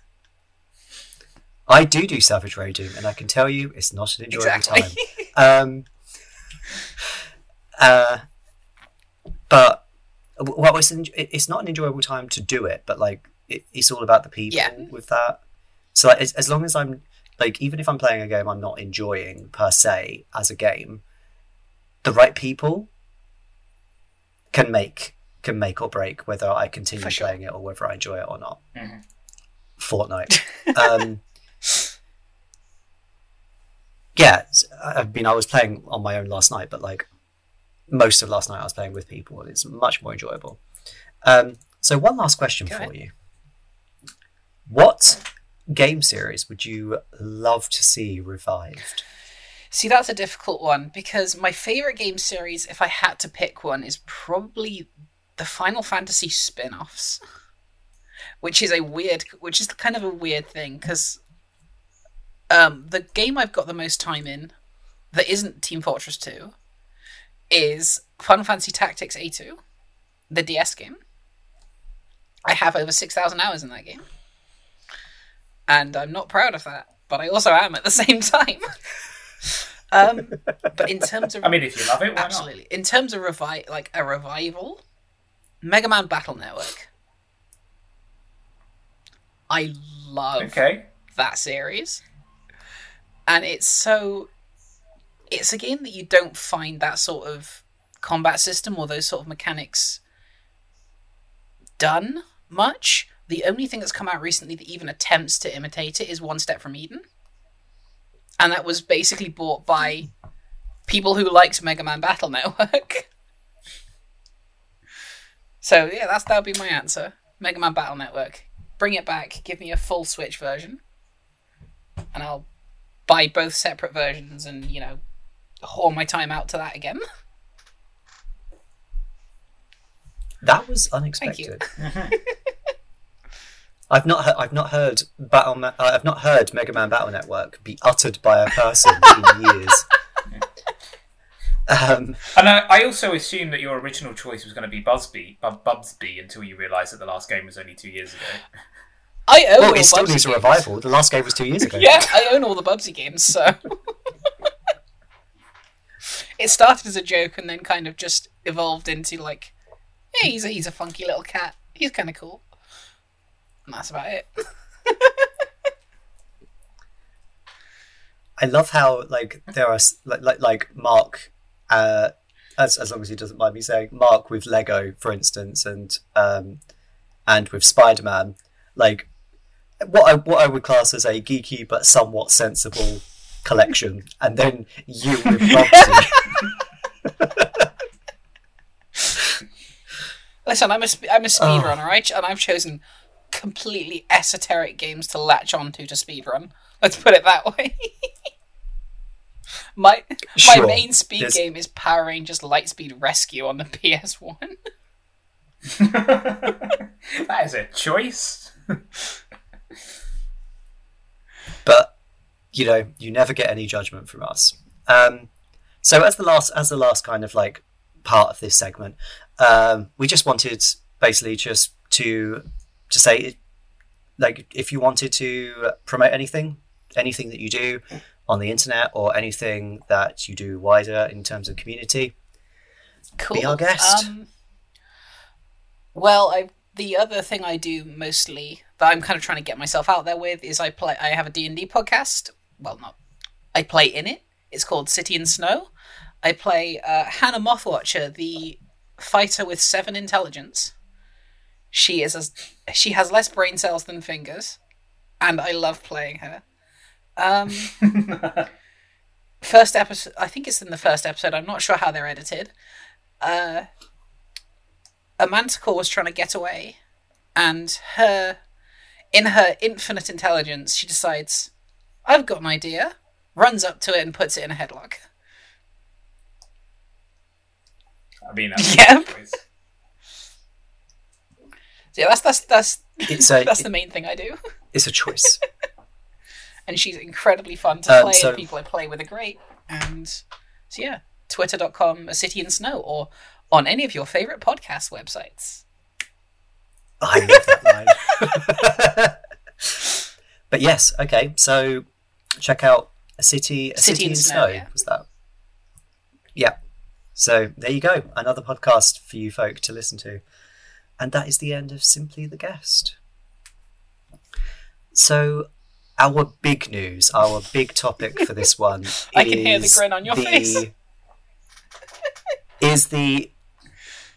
I do do Savage Raiding, and I can tell you it's not an enjoyable exactly. time. Um, uh, but well, it's an, it's not an enjoyable time to do it, but like it, it's all about the people Yeah. with that. So like, as, as long as I'm like, even if I'm playing a game I'm not enjoying per se as a game, the right people can make can make or break whether I continue sure. playing it or whether I enjoy it or not. Mhm. Fortnite. um, yeah, s- I mean, I was playing on my own last night, but like most of last night, I was playing with people, and it's much more enjoyable. Um, so, one last question Go for ahead. you: What game series would you love to see revived? See, that's a difficult one because my favorite game series, if I had to pick one, is probably the Final Fantasy spin offs. Which is a weird, which is kind of a weird thing because um, the game I've got the most time in that isn't Team Fortress 2 is Final Fantasy Tactics A2, the DS game. I have over 6,000 hours in that game. And I'm not proud of that, but I also am at the same time. um, but in terms of I mean, if you love it, why absolutely, in terms of revi- like a revival, Mega Man Battle Network. I love? Okay. that series. And it's so it's a game that you don't find that sort of combat system or those sort of mechanics done much. The only thing that's come out recently that even attempts to imitate it is One Step from Eden. And that was basically bought by people who liked Mega Man Battle Network. so yeah, that's that'll be my answer. Mega Man Battle Network. Bring it back, give me a full Switch version. And I'll buy both separate versions and, you know, whore my time out to that again. That was Thank you. unexpected. I've not he- I've not heard Battle Ma- uh, I've not heard Mega Man Battle Network be uttered by a person in years. Um, And I, I also assumed that your original choice was going to be Busby, Bub, Bubsby, until you realised that the last game was only two years ago. I own well, all it still Bubsy needs a revival. The last game was two years ago. Yeah, I own all the Bubsy games, so. It started as a joke and then kind of just evolved into like, hey, he's a, he's a funky little cat. He's kind of cool. And that's about it. I love how like there are like like, like Mark, uh, as as long as he doesn't mind me saying Mark with Lego, for instance, and um, and with Spider Man, like what I what I would class as a geeky but somewhat sensible collection, and then you with Bubsy. Listen, I'm a sp- I'm a speedrunner, right? And I've chosen completely esoteric games to latch onto to speedrun. Let's put it that way. my my main speed There's- game is Power Rangers Lightspeed Rescue on the PS1. that is a choice. but you know you never get any judgment from us um, so as the last as the last kind of like part of this segment um, we just wanted basically just to to say like if you wanted to promote anything anything that you do on the internet or anything that you do wider in terms of community Cool. Be our guest. Um, well, I the other thing I do mostly that I'm kind of trying to get myself out there with is I play. I have a D and D podcast. Well, not. I play in it. It's called City and Snow. I play uh, Hannah Mothwatcher, the fighter with seven intelligence. She is as she has less brain cells than fingers, and I love playing her. Um, first episode, I think it's in the first episode. I'm not sure how they're edited. Uh, a manticore was trying to get away, and her, in her infinite intelligence, she decides, "I've got an idea." Runs up to it and puts it in a headlock. I mean, that's Yep. a choice. So yeah, that's that's that's it's a that's the main thing I do. it's a choice and she's incredibly fun to Um, play. so- and people I play with are great. And so yeah, twitter.com, a city in snow, or on any of your favorite podcast websites. I love that line. but yes, okay. So check out a city, a city, in, snow. yeah. Was that? Yeah. So there you go, another podcast for you folk to listen to, and that is the end of simply the guest. So. Our big news, our big topic for this one, I can hear the is grin on your the- face. Is the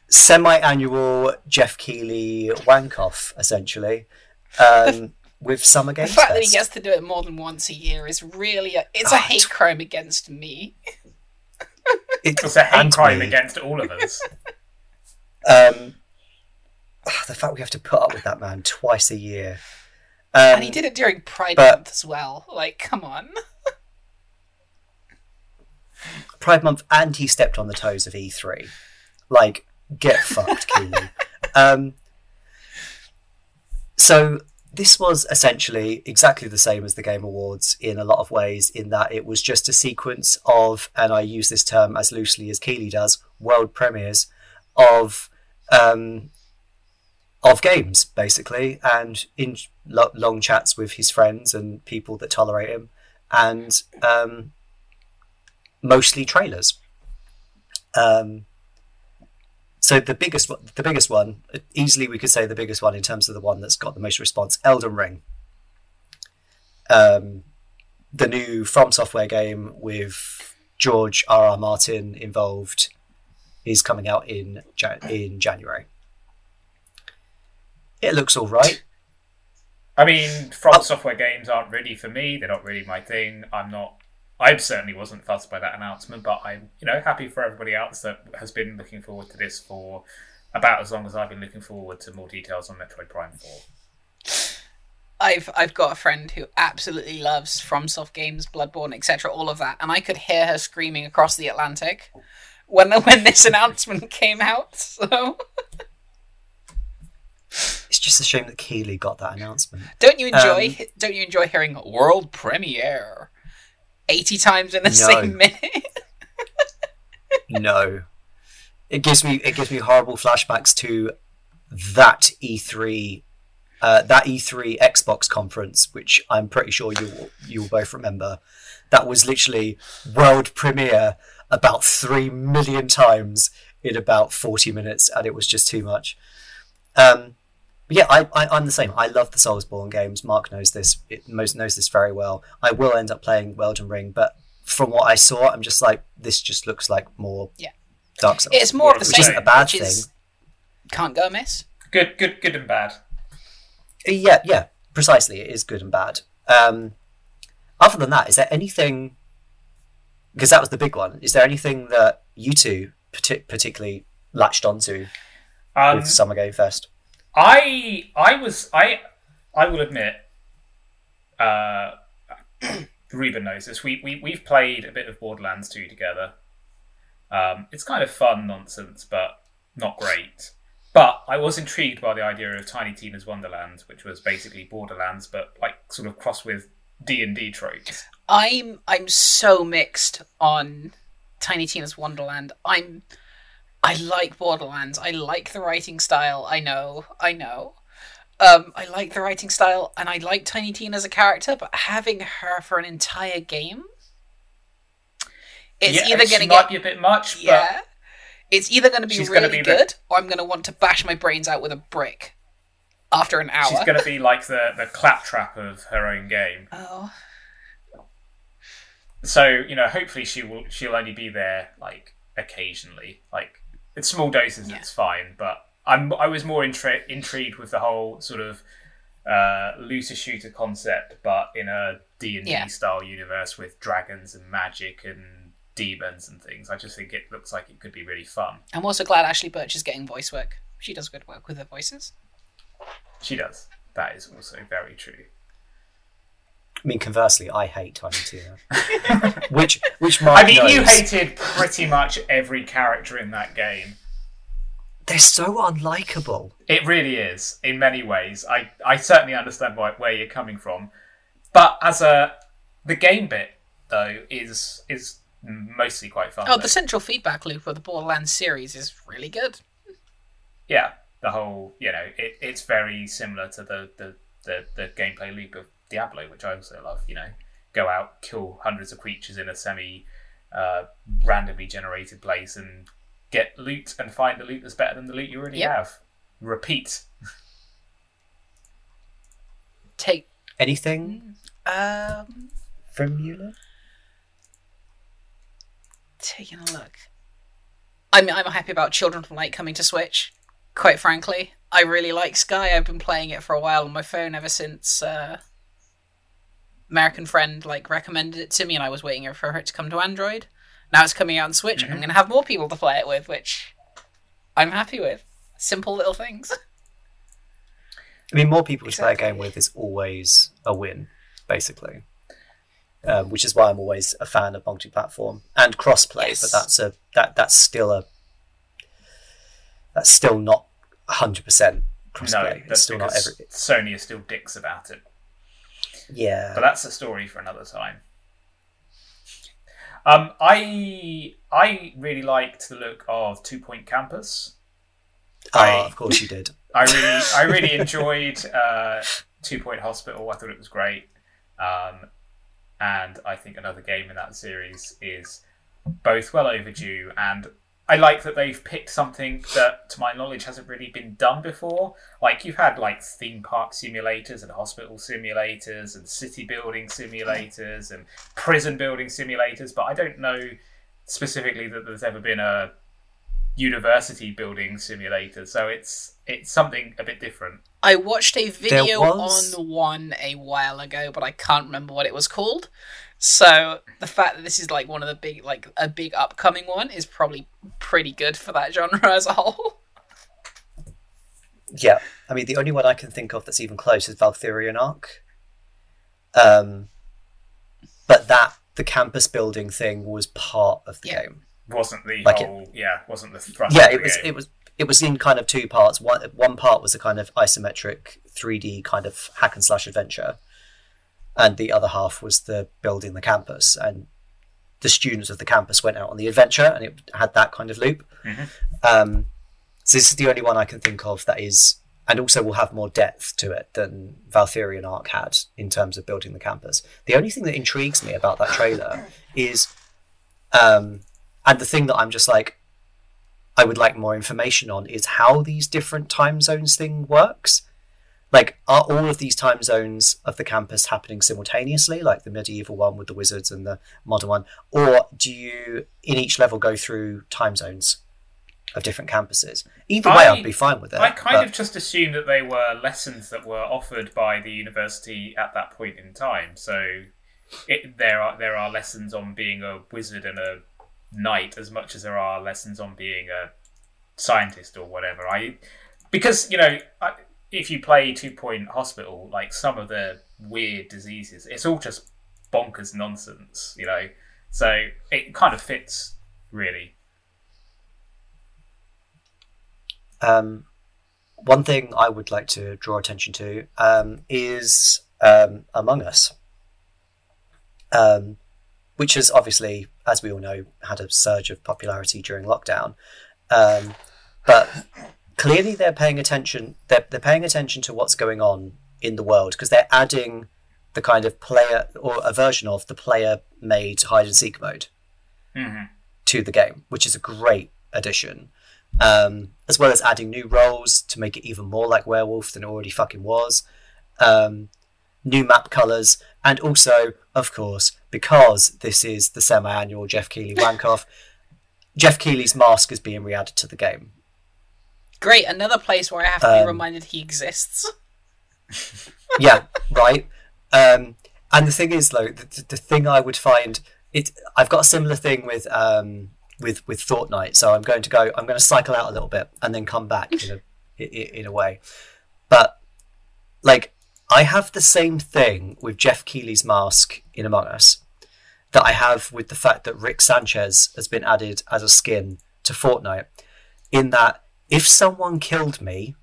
semi-annual Geoff Keighley wank-off, essentially, um, with Summer The Games fact that he gets to do it more than once a year is really a, it's a Oh, hate it's- crime against me. It- It's a hate and crime me. against all of us. Um, ah, the fact we have to put up with that man twice a year. Um, and he did it during Pride but- Month as well. Like, come on. Pride Month, and he stepped on the toes of E3. Like, get fucked, Keighley. Um, so this was essentially exactly the same as the Game Awards in a lot of ways, in that it was just a sequence of, and I use this term as loosely as Keighley does, world premieres of um, of games, basically, and in lo- long chats with his friends and people that tolerate him, and um, mostly trailers. Um, so the biggest, one- the biggest one, easily we could say the biggest one in terms of the one that's got the most response, Elden Ring. Um, the new From Software game with George R. R. Martin involved is coming out in Jan- in January. It looks all right. I mean, From Oh. Software games aren't really for me. They're not really my thing. I'm not. I certainly wasn't fussed by that announcement, but I'm, you know, happy for everybody else that has been looking forward to this for about as long as I've been looking forward to more details on Metroid Prime Four. I've I've got a friend who absolutely loves FromSoft games, Bloodborne, etc., all of that, and I could hear her screaming across the Atlantic when when this announcement came out. So It's just a shame that Keighley got that announcement. don't you enjoy Um, don't you enjoy hearing world premiere eighty times in the No. same minute? no it gives me it gives me horrible flashbacks to that e3 uh, that e3 xbox conference which i'm pretty sure you you will both remember that was literally world premiere about 3 million times in about 40 minutes and it was just too much um but yeah, I, I, I'm the same. I love the Soulsborne games. Mark knows this. It most knows this very well. I will end up playing Elden Ring, but from what I saw, I'm just like this. Just looks like more Yeah. Dark Souls. It's more of the Which same, isn't a bad which is- thing. can't go amiss. Good, good, good and bad. Yeah, yeah, precisely. It is good and bad. Um, other than that, is there anything? Because that was the big one. Is there anything that you two partic- particularly latched onto Um, with Summer Game Fest? I I was I I will admit, uh, Reuben knows this. We we we've played a bit of Borderlands 2 together. Um, it's kind of fun nonsense, but not great. But I was intrigued by the idea of Tiny Tina's Wonderland, which was basically Borderlands, but like sort of cross with D and D tropes. I'm I'm so mixed on Tiny Tina's Wonderland. I'm I like Borderlands. I like the writing style. I know. I know. Um, I like the writing style, and I like Tiny Tina as a character. But having her for an entire game, it's yeah, either going to get be a bit much, yeah, it's either going to be really be good, or I'm going to want to bash my brains out with a brick after an hour. she's going to be like the the claptrap of her own game. Oh, So you know, hopefully she will. She'll only be there like occasionally. Like it's small doses, Yeah. it's fine. But I'm I was more intra- intrigued with the whole sort of uh, looter shooter concept, but in a D and D style universe with dragons and magic and demons and things. I just think it looks like it could be really fun. I'm also glad Ashly Burch is getting voice work. She does good work with her voices. She does. That is also very true. I mean, conversely, I hate Tiny Tina. which which Mark I mean, you hated pretty much every character in that game. They're so unlikable. It really is in many ways. I, I certainly understand why, where you're coming from, but as a the game bit though is is mostly quite fun. Oh, though. the central feedback loop of the Borderlands series is really good. yeah, the whole you know it, it's very similar to the, the the the gameplay loop of Diablo, which I also love. You know, go out, kill hundreds of creatures in a semi uh, randomly generated place, and get loot and find the loot that's better than the loot you already Yep. have. Repeat. Take Anything um from you, Lyne? taking a look. I'm I'm happy about Children of Light coming to Switch. Quite frankly, I really like Sky. I've been playing it for a while on my phone ever since uh, American Friend like recommended it to me, and I was waiting for it to come to Android. Now it's coming out on Switch. I'm going to have more people to play it with, which I'm happy with. Simple little things. I mean, more people to play a game with is always a win, basically. Um, which is why I'm always a fan of multi-platform and cross-play. Yes. But that's a that that's still a that's still not 100 percent cross-play. No, it's still not because every. Sony are still dicks about it. Yeah, But that's a story for another time. Um, I I really liked the look of Two Point Campus. Ah, I- of course you did. I really I really enjoyed uh, Two Point Hospital. I thought it was great, um, and I think another game in that series is both well overdue. And I like that they've picked something that, to my knowledge, hasn't really been done before. Like you've had like theme park simulators and hospital simulators and city building simulators and prison building simulators, but I don't know specifically that there's ever been a university building simulator. So it's it's something a bit different. I watched a video was- on one a while ago, but I can't remember what it was called. So the fact that this is like one of the big, like a big upcoming one, is probably pretty good for that genre as a whole. Yeah, I mean the only one I can think of that's even close is Valkyrian Arc. Um, but that the campus building thing was part of the Yeah. game. Wasn't the Like it- whole yeah, wasn't the thrust yeah of it was game. it was it was in kind of two parts one one part was a kind of isometric 3d kind of hack and slash adventure and the other half was the building the campus and the students of the campus went out on the adventure and it had that kind of loop Mhm. um, so this is the only one i can think of that is and also will have more depth to it than valkyrian arc had in terms of building the campus the only thing that intrigues me about that trailer is um, and the thing that i'm just like I would like more information on is how these different time zones thing works. Like, are all of these time zones of the campus happening simultaneously, like the medieval one with the wizards and the modern one, or do you in each level go through time zones of different campuses? Either way, I- I'd be fine with it. I kind but- of just assumed that they were lessons that were offered by the university at that point in time. So it, there are there are lessons on being a wizard and a knight as much as there are lessons on being a scientist or whatever. I because you know I, if you play Two Point Hospital, like some of the weird diseases, it's all just bonkers nonsense, you know. So it kind of fits really. Um, one thing I would like to draw attention to um, is um, Among Us, um, which has obviously, as we all know, had a surge of popularity during lockdown. Um, but clearly, they're paying attention. They're, they're paying attention to what's going on in the world because they're adding the kind of player or a version of the player-made hide and seek mode Mhm. to the game, which is a great addition. Um, as well as adding new roles to make it even more like Werewolf than it already fucking was. Um, new map colors, and also, of course, because this is the semi-annual Geoff Keighley wank-off, Geoff Keighley's mask is being re-added to the game. Great, another place where I have to be Um, reminded he exists. yeah, right. Um, and the thing is, though, the, the thing I would find it, I've got a similar thing with um, with with Fortnite. So I'm going to go. I'm going to cycle out a little bit and then come back in a in, in a way. But like, I have the same thing with Geoff Keighley's mask in Among Us that I have with the fact that Rick Sanchez has been added as a skin to Fortnite. In that, if someone killed me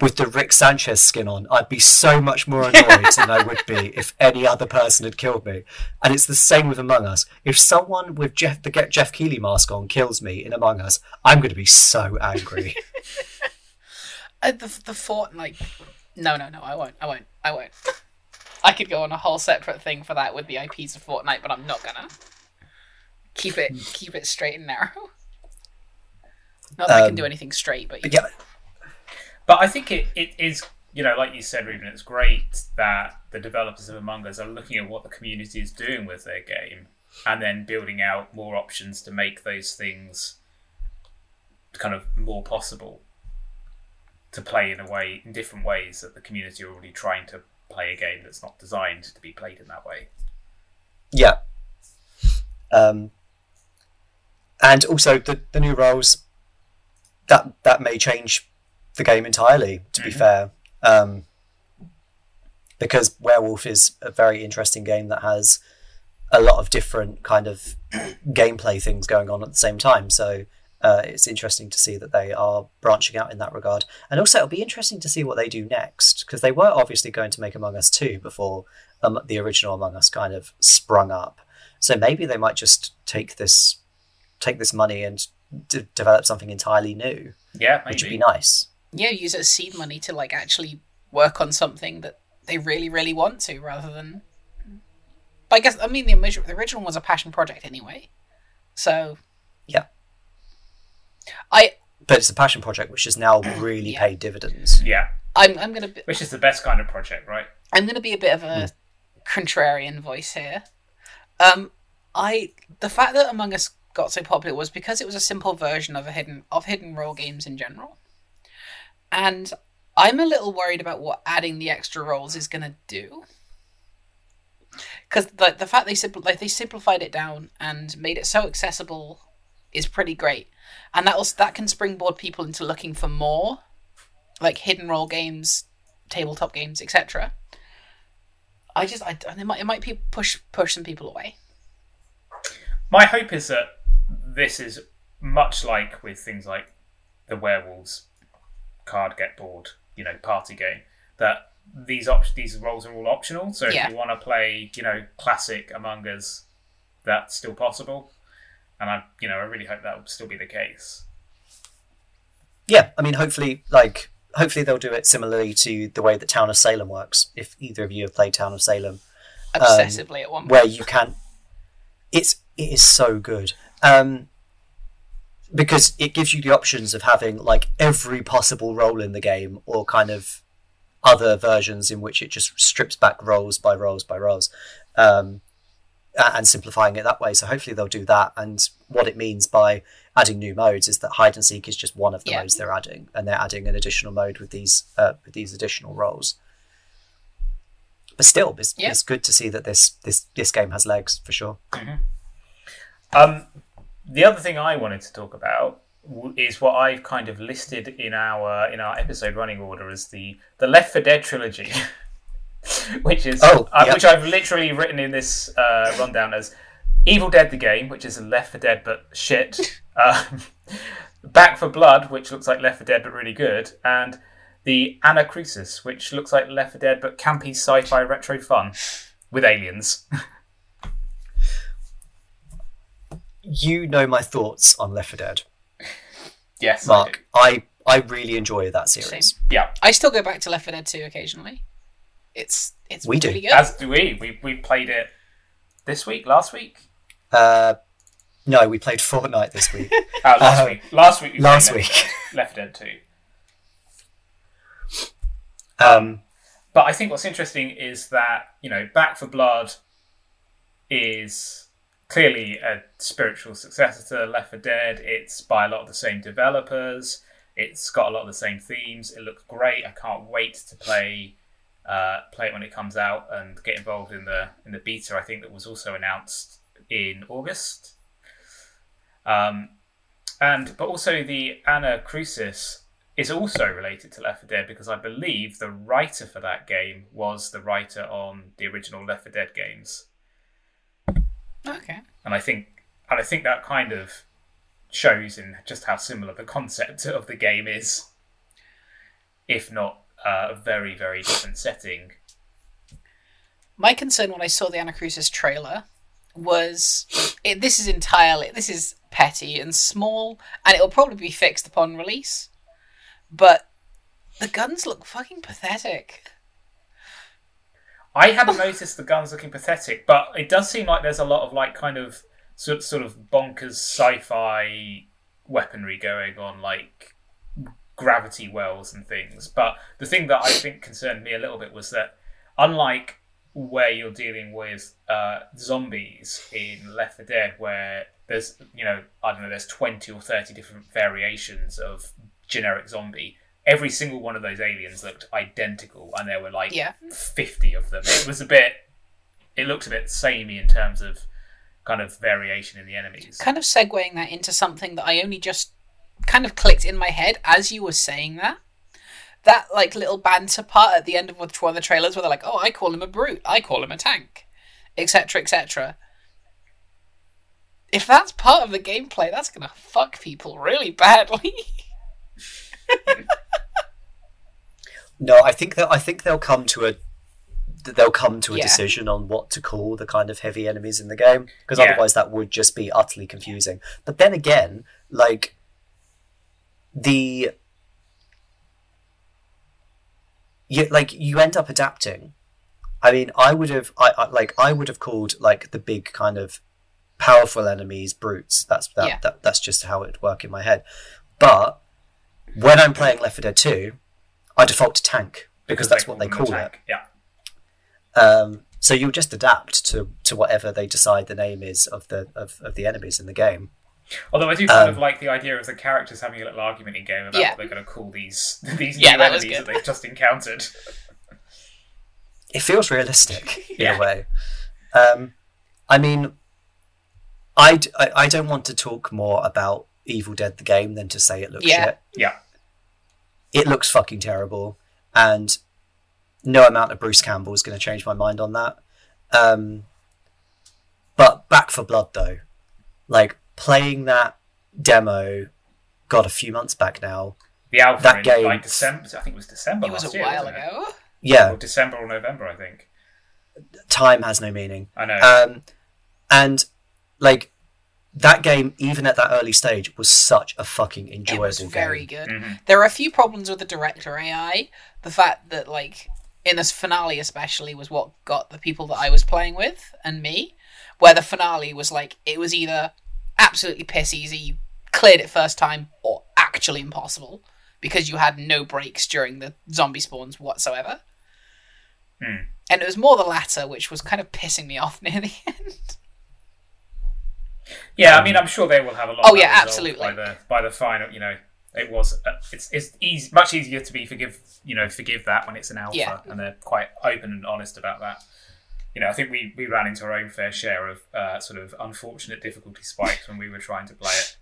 with the Rick Sanchez skin on, I'd be so much more annoyed than I would be if any other person had killed me. And it's the same with Among Us. If someone with Geoff the get Geoff Keighley mask on kills me in Among Us, I'm going to be so angry. Uh, the the Fortnite. No, no, no. I won't. I won't. I won't. I could go on a whole separate thing for that with the IPs of Fortnite, but I'm not gonna. Keep it keep it straight and narrow. Not that I can Um, do anything straight, but but yeah, But I think it, it is, you know, like you said, Reuben, it's great that the developers of Among Us are looking at what the community is doing with their game and then building out more options to make those things kind of more possible to play in a way, in different ways that the community are already trying to play a game that's not designed to be played in that way. yeah. Um, and also the the new roles that that may change the game entirely. To be fair, um, because Werewolf is a very interesting game that has a lot of different kind of gameplay things going on at the same time. So uh, it's interesting to see that they are branching out in that regard. And also, it'll be interesting to see what they do next because they were obviously going to make Among Us 2 before um, the original Among Us kind of sprung up. So maybe they might just take this take this money and d- develop something entirely new, Yeah, which would be nice. yeah, use it as seed money to like actually work on something that they really, really want to, rather than. But I guess I mean the original, the original was a passion project anyway, so Yeah. I But it's a passion project which has now really Yeah. paid dividends. Yeah, I'm I'm gonna be, which is the best kind of project, right? I'm gonna be a bit of a contrarian voice here. Um, I the fact that Among Us got so popular was because it was a simple version of a hidden of hidden role games in general, and I'm a little worried about what adding the extra roles is gonna do. Because the the fact they simpl- like they simplified it down and made it so accessible is pretty great, and that also that can springboard people into looking for more, like hidden role games, tabletop games, etc. I just I it might it might pe- push push some people away. My hope is that this is much like with things like the werewolves card get bored, you know, party game. That these op- these roles are all optional. So Yeah. if you want to play, you know, classic Among Us, that's still possible. And I, you know, I really hope that will still be the case. Yeah, I mean, hopefully, like, hopefully they'll do it similarly to the way that Town of Salem works. If either of you have played Town of Salem, um, Obsessively at one point. where you can, it's it is so good. Um, because it gives you the options of having like every possible role in the game, or kind of other versions in which it just strips back roles by roles by roles, um, and simplifying it that way. So hopefully they'll do that. And what it means by adding new modes is that hide and seek is just one of the Yeah. modes they're adding, and they're adding an additional mode with these uh, with these additional roles. but still, it's, Yeah. it's good to see that this this this game has legs for sure. Um, the other thing I wanted to talk about is what I've kind of listed in our in our episode running order as the the Left 4 Dead trilogy, which is Oh, uh, which I've literally written in this uh, rundown as Evil Dead the game, which is Left 4 Dead but shit. Um, Back 4 Blood, which looks like Left 4 Dead but really good, and the Anacrusis, which looks like Left 4 Dead but campy sci-fi retro fun with aliens. You know my thoughts on Left 4 Dead, yes, I do. Mark. I I really enjoy that series. Same. Yeah. I still go back to Left 4 Dead 2 occasionally. It's it's We do. really good. As do we. We we played it this week, last week. Uh, no, we played Fortnite this week. Uh, last Uh, week. Last week. We last played week. Left Dead Two. Um, But I think what's interesting is that you know, Back for Blood is clearly a spiritual successor to Left 4 Dead. It's by a lot of the same developers. It's got a lot of the same themes. It looks great. I can't wait to play uh, play it when it comes out and get involved in the in the beta. I think that was also announced in August. Um, and but also the Anacrusis is also related to Left 4 Dead because I believe the writer for that game was the writer on the original Left 4 Dead games, okay. and I think and I think that kind of shows in just how similar the concept of the game is, if not uh, a very very different setting. My concern when I saw the Anacrusis trailer was it, this is entirely this is petty and small, and it'll probably be fixed upon release. But the guns look fucking pathetic. I hadn't noticed the guns looking pathetic, but it does seem like there's a lot of like kind of sort sort of bonkers sci-fi weaponry going on, like gravity wells and things. But the thing that I think concerned me a little bit was that unlike where you're dealing with uh, zombies in Left 4 Dead, where there's you know I don't know there's twenty or thirty different variations of generic zombie. Every single one of those aliens looked identical, and there were like Yeah. 50 of them. It was a bit, it looked a bit samey in terms of kind of variation in the enemies. Kind of segueing that into something that I only just kind of clicked in my head as you were saying that. That like little banter part at the end of one of the trailers where they're like, "Oh, I call him a brute. I call him a tank," etc., etc. If that's part of the gameplay, that's gonna fuck people really badly. no, I think that I think they'll come to a they'll come to a Yeah. decision on what to call the kind of heavy enemies in the game because Yeah. otherwise that would just be utterly confusing. But then again, like the you like you end up adapting. I mean, I would have I, I like I would have called like the big kind of powerful enemies brutes. That's that, Yeah. that that's just how it would work in my head. But when I'm playing Left 4 Dead 2, I default to tank because, that's what they them the call it. Yeah. Um, so you'll just adapt to, to whatever they decide the name is of the of, of the enemies in the game. Although I do kind Um, of like the idea of the characters having a little argument in game about Yeah. what they're going to call these these Yeah, new that enemies that they've just encountered. It feels realistic in Yeah. a way. Um, I mean, I I don't want to talk more about Evil Dead the game than to say it looks Yeah. shit. Yeah. It looks fucking terrible, and no amount of Bruce Campbell is going to change my mind on that. Um, but Back 4 Blood though, like playing that demo, got a few months back now. The alpha That in game- like December. I think it was December it was last a year. while wasn't it? ago. Yeah, Or December or November, I think. time has no meaning. I know. Um, and like that game, even at that early stage, was such a fucking enjoyable It was very game. good. Mhm. There are a few problems with the director AI. The fact that, like, in this finale especially, was what got the people that I was playing with and me. Where the finale was like, it was either absolutely piss easy, you cleared it first time, or actually impossible because you had no breaks during the zombie spawns whatsoever. Hmm. And it was more the latter, which was kind of pissing me off near the end. Yeah, I mean, I'm sure they will have a lot. Oh, of that yeah, absolutely. By the by the final, you know, it was. Uh, it's it's easy, much easier to be forgive you know forgive that when it's an alpha, Yeah. and they're quite open and honest about that. You know, I think we, we ran into our own fair share of uh, sort of unfortunate difficulty spikes when we were trying to play it.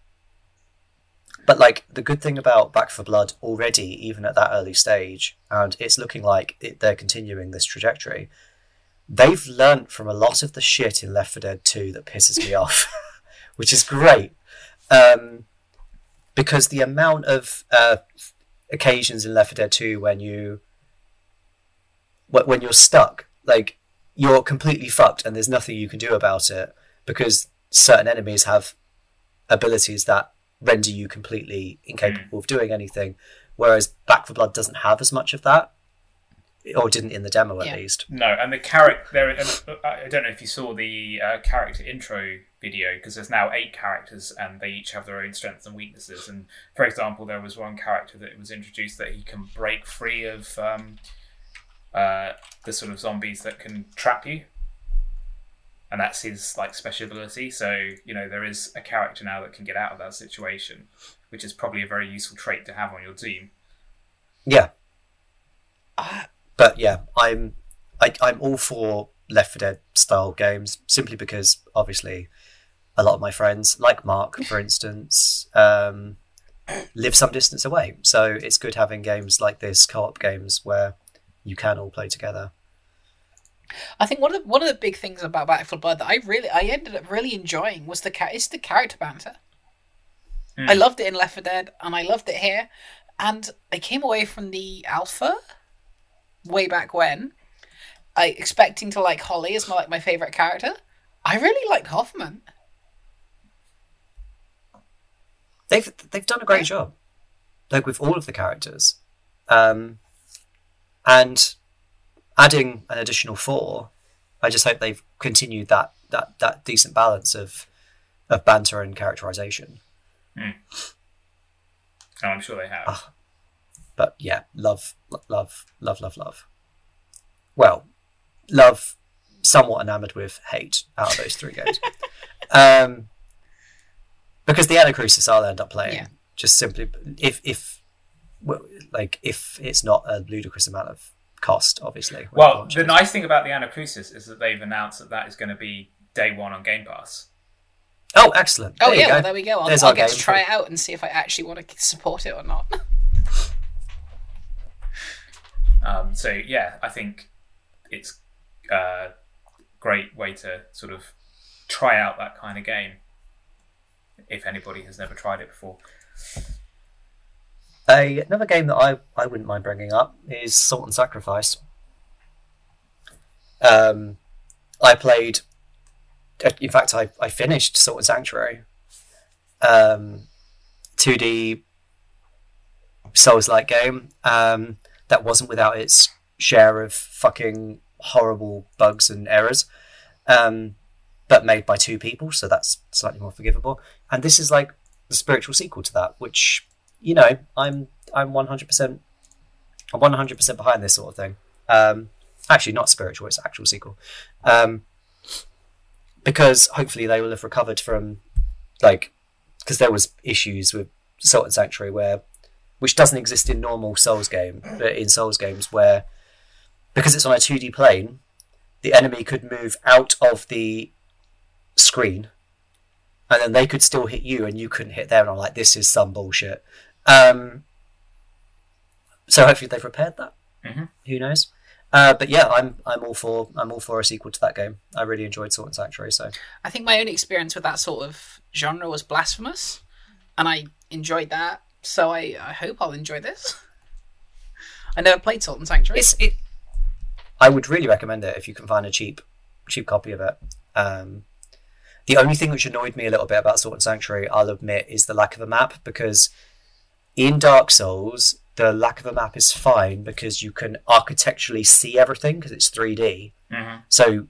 But like the good thing about Back 4 Blood already, even at that early stage, and it's looking like it, they're continuing this trajectory. They've learnt from a lot of the shit in Left 4 Dead 2 that pisses me off, which is great. Um, because the amount of uh, occasions in Left 4 Dead 2 when you when you're stuck, like you're completely fucked, and there's nothing you can do about it because certain enemies have abilities that render you completely incapable of doing anything. Whereas Back 4 Blood doesn't have as much of that, or didn't in the demo at Yeah. least. No, and the character there. uh, I don't know if you saw the uh, character intro video because there's now eight characters and they each have their own strengths and weaknesses. And for example, there was one character that was introduced that he can break free of um, uh, the sort of zombies that can trap you, and that's his like special ability. So you know there is a character now that can get out of that situation, which is probably a very useful trait to have on your team. Yeah, Uh, but yeah, I'm I, I'm all for Left 4 Dead style games simply because obviously a lot of my friends, like Mark, for instance, um, live some distance away. So it's good having games like this, co-op games where you can all play together. I think one of the, one of the big things about Battlefield Blood that I really I ended up really enjoying was the ca- it's the character banter. Hmm. I loved it in Left 4 Dead and I loved it here, and I came away from the alpha way back when, I expecting to like Holly as my like my favorite character. I really like Hoffman. they've they've done a great job, like with all of the characters, um, and adding an additional four. I just hope they've continued that that that decent balance of of banter and characterization. And I'm sure they have. Ah. But yeah, love, love, love, love, love. Well, love, somewhat enamored with hate out of those three games. um, because the Anacrusis I'll end up playing Yeah. just simply if if like if it's not a ludicrous amount of cost, obviously. Well, launches. the nice thing about the Anacrusis is that they've announced that that is going to be day one on Game Pass. oh, excellent! Oh There you yeah, well, there we go. I'll, I'll our get to try it out and see if I actually want to support it or not. Um, so yeah, I think it's a great way to sort of try out that kind of game. If anybody has never tried it before, A, another game that I, I wouldn't mind bringing up is Salt and Sacrifice. Um, I played, uh, in fact, I, I finished Salt and Sanctuary. Um, 2D Souls like game um, that wasn't without its share of fucking horrible bugs and errors, um, but made by two people, so that's slightly more forgivable. And this is like the spiritual sequel to that, which you know, I'm I'm one hundred percent I'm one hundred percent behind this sort of thing. Um, actually, not spiritual; it's actual sequel. Um, because hopefully they will have recovered from like because there was issues with Salt and Sanctuary where which doesn't exist in normal Souls game but in Souls games where because it's on a two D plane, the enemy could move out of the screen and then they could still hit you and you couldn't hit them and I'm like this is some bullshit. Um, so hopefully they've repaired that. Mhm. Who knows? Uh, but yeah, I'm I'm all for I'm all for a sequel to that game. I really enjoyed Salt and Sanctuary. So I think my only experience with that sort of genre was Blasphemous, and I enjoyed that. So I, I hope I'll enjoy this. I never played Salt and Sanctuary. it's it. I would really recommend it if you can find a cheap cheap copy of it. Um, the only thing which annoyed me a little bit about Salt and Sanctuary, I'll admit, is the lack of a map because in Dark Souls the lack of a map is fine because you can architecturally see everything because it's 3D. Mhm. So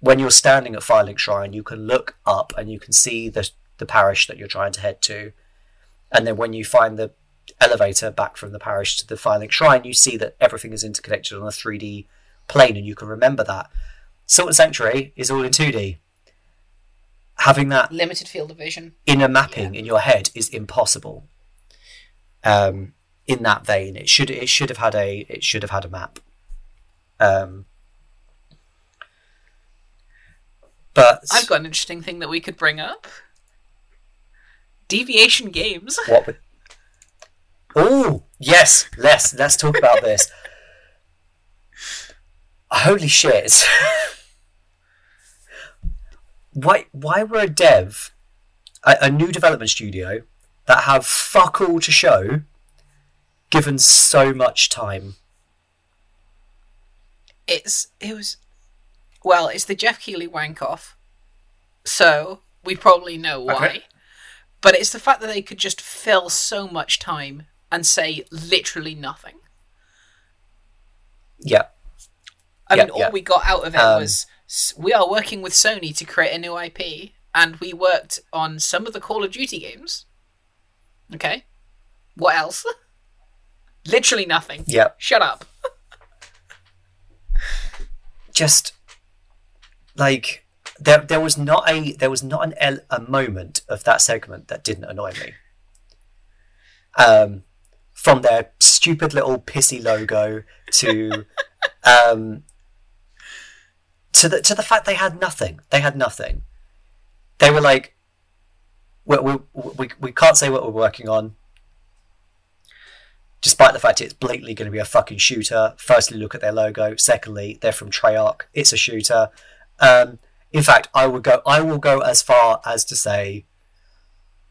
when you're standing at Firelink Shrine, you can look up and you can see the the parish that you're trying to head to. And then when you find the elevator back from the parish to the Firelink Shrine, you see that everything is interconnected on a 3D plane and you can remember that. Salt Sanctuary is all in 2D. Having that Limited field of vision. inner mapping in your head is impossible. um, in that vein. It should it should have had a it should have had a map. Um, but I've got an interesting thing that we could bring up. Deviation games. what would? Oh yes, let's let's talk about this. Holy shit! why why were a dev, a, a new development studio that have fuck all to show, given so much time? It's it was well, it's the Geoff Keighley wank off. So we probably know why. Okay. But it's the fact that they could just fill so much time and say literally nothing. Yeah, I Yeah, mean, all yeah. we got out of it Um, was we are working with Sony to create a new IP, and we worked on some of the Call of Duty games. Okay, what else? Literally nothing. yeah. Shut up. just like there there was not a there was not an el- a moment of that segment that didn't annoy me. Um, from their stupid little pissy logo to um to the to the fact they had nothing. They had nothing. They were like, we we we, we can't say what we're working on. Despite the fact it's blatantly going to be a fucking shooter. Firstly, look at their logo. Secondly, they're from Treyarch. It's a shooter. Um, in fact, I will go. I will go as far as to say,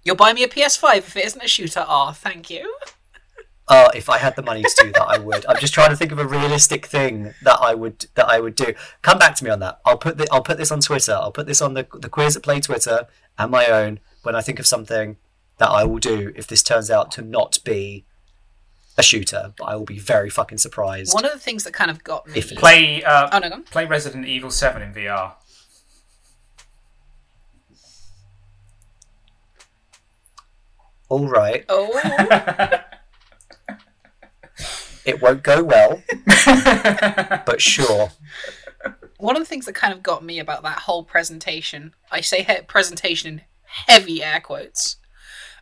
You'll buy me a PS5 if it isn't a shooter. Ah, thank you. uh, if I had the money to do that, I would. I'm just trying to think of a realistic thing that I would that I would do. Come back to me on that. I'll put the, I'll put this on Twitter. I'll put this on the the Queers at Play Twitter and my own when I think of something that I will do if this turns out to not be a shooter. But I will be very fucking surprised. One of the things that kind of got me. If Play uh, Oh no, go play Resident Evil Seven in VR. All right, Oh, it won't go well, but sure. one of the things that kind of got me about that whole presentation, I say he- presentation in heavy air quotes,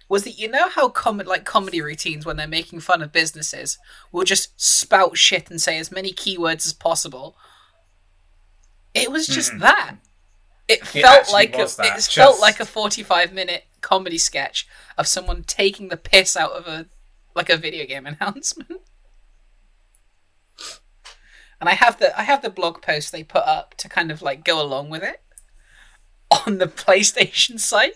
was that you know how com- like comedy routines when they're making fun of businesses will just spout shit and say as many keywords as possible. It was just hmm. that. It. It felt like a, was that, it felt like a forty-five minute comedy sketch of someone taking the piss out of a like a video game announcement. And I have the I have the blog post they put up to kind of like go along with it on the PlayStation site,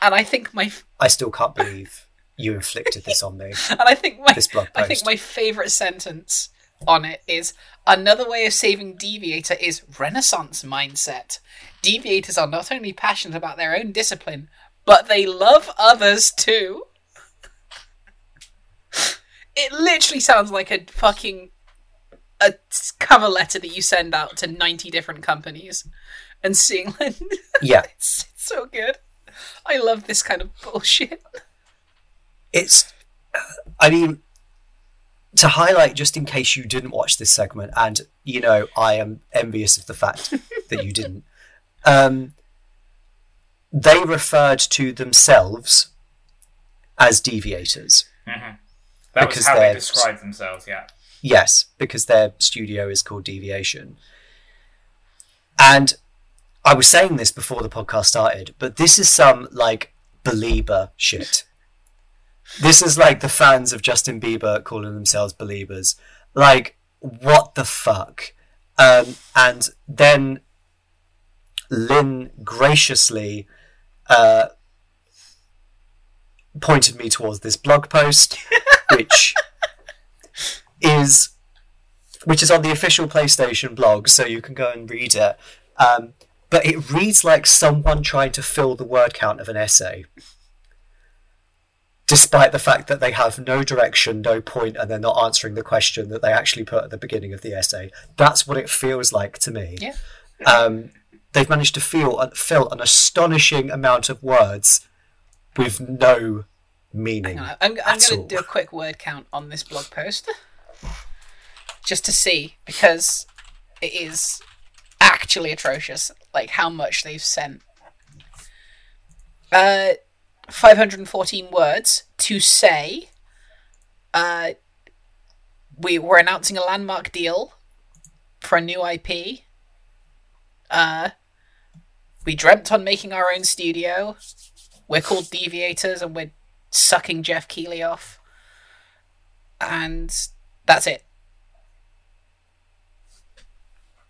and I think my I still can't believe you inflicted this on me. and I think my This blog I think my favorite sentence on it is another way of saving Deviator is Renaissance mindset. Deviators are not only passionate about their own discipline, but they love others too. It literally sounds like a fucking a cover letter that you send out to 90 different companies and seeing like Yeah, it's, it's so good. I love this kind of bullshit. it's i mean to highlight just in case you didn't watch this segment and you know i am envious of the fact that you didn't um, they referred to themselves as deviators. That Because was how they described themselves. Yeah. yes because their studio is called deviation. And i was saying this before the podcast started but this is some like belieber shit. This is like the fans of justin bieber calling themselves believers like what the fuck? Um, and then Lyne graciously uh, pointed me towards this blog post which is which is on the official PlayStation blog, so you can go and read it. Um, but it reads like someone trying to fill the word count of an essay, despite the fact that they have no direction, no point, and they're not answering the question that they actually put at the beginning of the essay. That's what it feels like to me. Yeah. Um, they've managed to feel fill an astonishing amount of words with no meaning. I'm, I'm going to do a quick word count on this blog post. Just to see, because it is actually atrocious, like how much they've sent. Uh, 514 words to say Uh, we were announcing a landmark deal for a new IP. Uh, we dreamt on making our own studio. We're called Deviators, and we're sucking Geoff Keighley off. And that's it.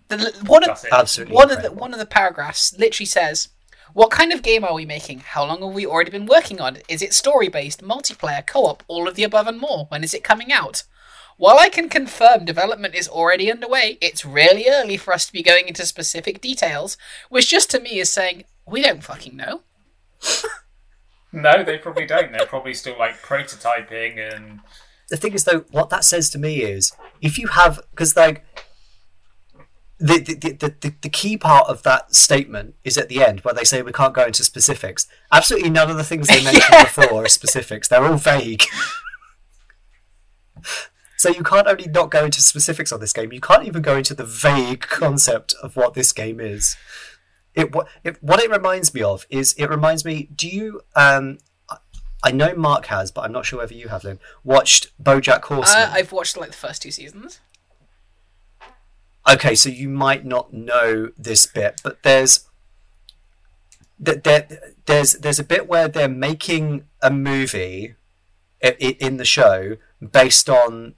The, one of That's it. Absolutely. one of the one of the paragraphs literally says, "What kind of game are we making? How long have we already been working on Is it story based, multiplayer, co-op, all of the above and more? When is it coming out?" While I can confirm development is already underway, it's really early for us to be going into specific details, which just to me is saying we don't fucking know. No, they probably don't. They're probably still like prototyping and the thing is though what that says to me is if you have because like the the, the, the the key part of that statement is at the end where they say we can't go into specifics absolutely none of the things they mentioned Yeah. before are specifics they're all vague so you can't only not go into specifics on this game you can't even go into the vague concept of what this game is it what it, what it reminds me of is it reminds me do you um I know Mark has, but I'm not sure whether you have, Lyne. Watched BoJack Horseman. Uh, I've watched like the first two seasons. okay, so you might not know this bit, but there's th- there, there's there's a bit where they're making a movie in the show based on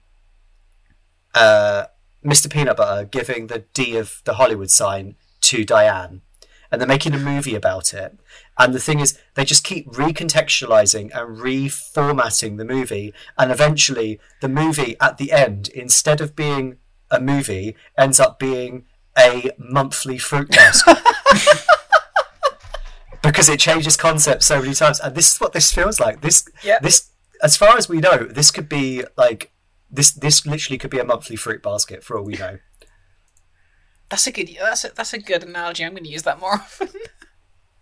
uh, Mr. Peanut Butter giving the D of the Hollywood sign to Diane, and they're making a movie about it. And the thing is, they just keep recontextualizing and reformatting the movie, and eventually, the movie at the end, instead of being a movie, ends up being a monthly fruit basket. because it changes concepts so many times, and this is what this feels like. This, Yeah. this, as far as we know, this could be like this. This literally could be a monthly fruit basket for all we know. That's a good. That's a, that's a good analogy. I'm going to use that more often.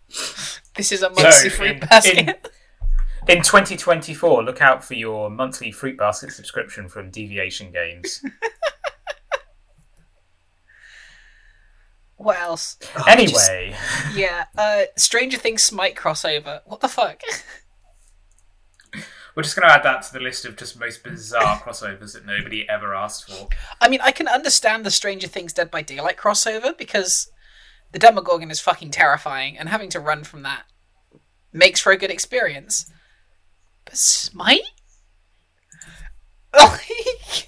this is a monthly So, fruit in- basket. in 2024, look out for your monthly fruit basket subscription from Deviation Games. What else? Oh, just- anyway, Yeah, uh, Stranger Things Smite crossover. What the fuck? We're just going to add that to the list of just most bizarre crossovers that nobody ever asked for. I mean, I can understand the Stranger Things Dead by Daylight crossover because the Demogorgon is fucking terrifying, and having to run from that makes for a good experience. But Smite? I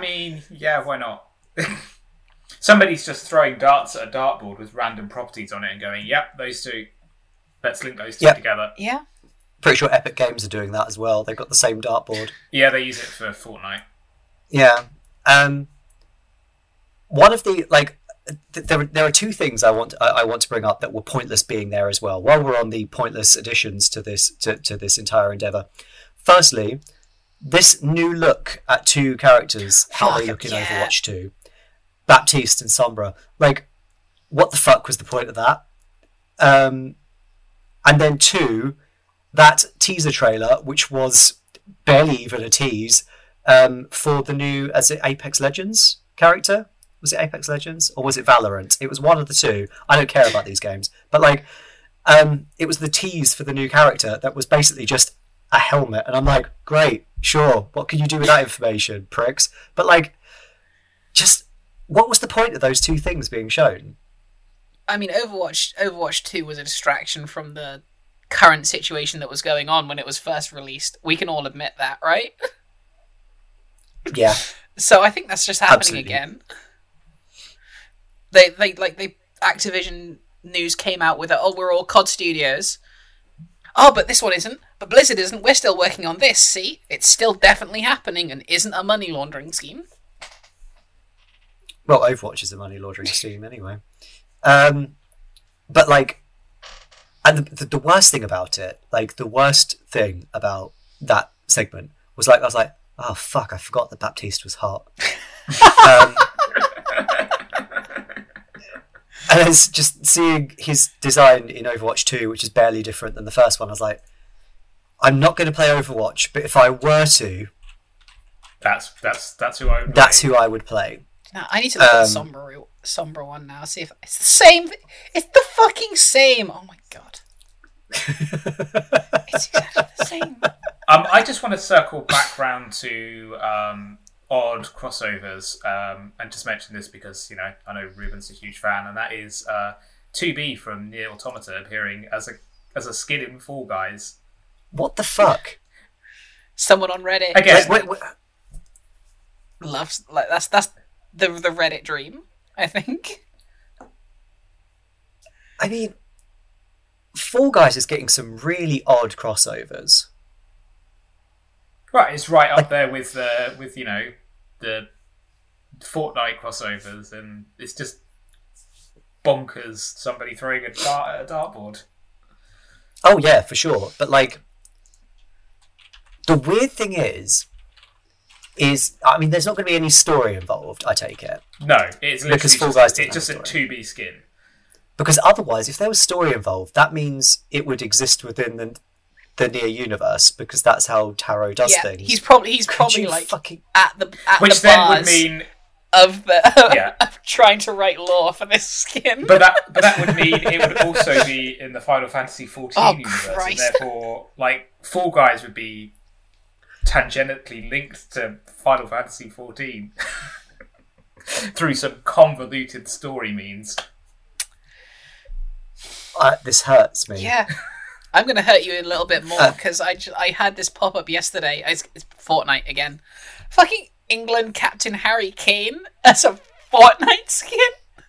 mean, yeah, why not? Somebody's just throwing darts at a dartboard with random properties on it and going, yep, those two. Let's link those two Yep. together. yeah. Pretty sure Epic Games are doing that as well. They've got the same dartboard. Yeah, they use it for Fortnite. Yeah. Um. One of the like, th- there there are two things I want I, I want to bring up that were pointless being there as well. While we're on the pointless additions to this to, to this entire endeavor, firstly, this new look at two characters, how they look in yeah. Overwatch Two, Baptiste and Sombra. Like, what the fuck was the point of that? Um, and then two, that teaser trailer, which was barely even a tease, um, for the new as it Apex Legends character. Was it Apex Legends or was it Valorant? It was one of the two. I don't care about these games, but like, um, it was the tease for the new character that was basically just a helmet, and I'm like, great, sure. What can you do with that information, pricks? But like, just what was the point of those two things being shown? I mean, Overwatch Overwatch Two was a distraction from the current situation that was going on when it was first released. We can all admit that, right? Yeah, So I think that's just happening Absolutely. again. They they like they Activision news came out with it. Oh, we're all COD studios. Oh, but this one isn't. But Blizzard isn't. We're still working on this. See, it's still definitely happening and isn't a money laundering scheme. well, Overwatch is a money laundering scheme anyway. Um, but like, and the, the, the worst thing about it, like the worst thing about that segment was like I was like, oh fuck, I forgot that Baptiste was hot. um, and it's just seeing his design in Overwatch 2, which is barely different than the first one. I was like, I'm not going to play Overwatch, but if I were to, That's that's that's who I. Would that's play. who I would play. Now I need to look at the Um, Sombra Sombra one now. See if it's the same. It's the fucking same. Oh my god. It's exactly the same. Um, I just just want to circle back round to um, odd crossovers um, and just mention this because you know I know Reuben's a huge fan, and that is uh, 2B from Nier Automata appearing as a as a skin in Fall Guys. What the fuck? Someone on Reddit Again, Like, wait, wait, loves like that's that's the the Reddit dream. I think. I mean, Fall Guys is getting some really odd crossovers. right, it's right up there with uh, with you know the Fortnite crossovers, and it's just bonkers. Somebody throwing a dart at a dartboard. Oh yeah, for sure. But like, the weird thing is, is I mean, there's not going to be any story involved. I take it No, it's Because Fall Guys doesn't it's just a two B skin. because otherwise, if there was story involved, that means it would exist within the the Nier universe because that's how Taro does yeah, things. he's probably he's Could probably like fucking at the at Which the then would mean of the Yeah. of trying to write law for this skin. But that, but that would mean it would also be in the Final Fantasy XIV Oh, universe, and therefore, like Fall Guys would be tangentially linked to Final Fantasy XIV through some convoluted story means. uh, this hurts me. Yeah. I'm going to hurt you a little bit more Uh. because I, ju- I had this pop up yesterday. It's, it's Fortnite again. Fucking England Captain Harry Kane as a Fortnite skin.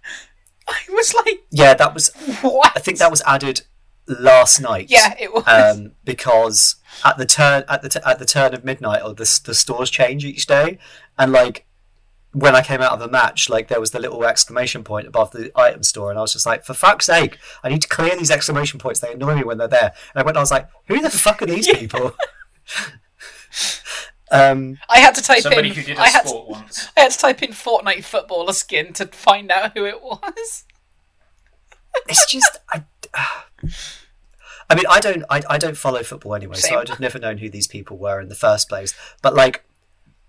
I was like, Yeah, that was. what? I think that was added last night. Yeah, it was. um, because at the turn at the t- at the turn of midnight, or the the stores change each day, and like when I came out of the match, like there was the little exclamation point above the item store, and I was just like, for fuck's sake, I need to clear these exclamation points. They annoy me when they're there. And I went, I was like, who the fuck are these people? um, I had to type Somebody in. who did a I had, sport once. I had to type in Fortnite footballer skin to find out who it was. it's just I. I mean, I don't, I, I don't follow football anyway, so I'd have never known who these people were in the first place. But like,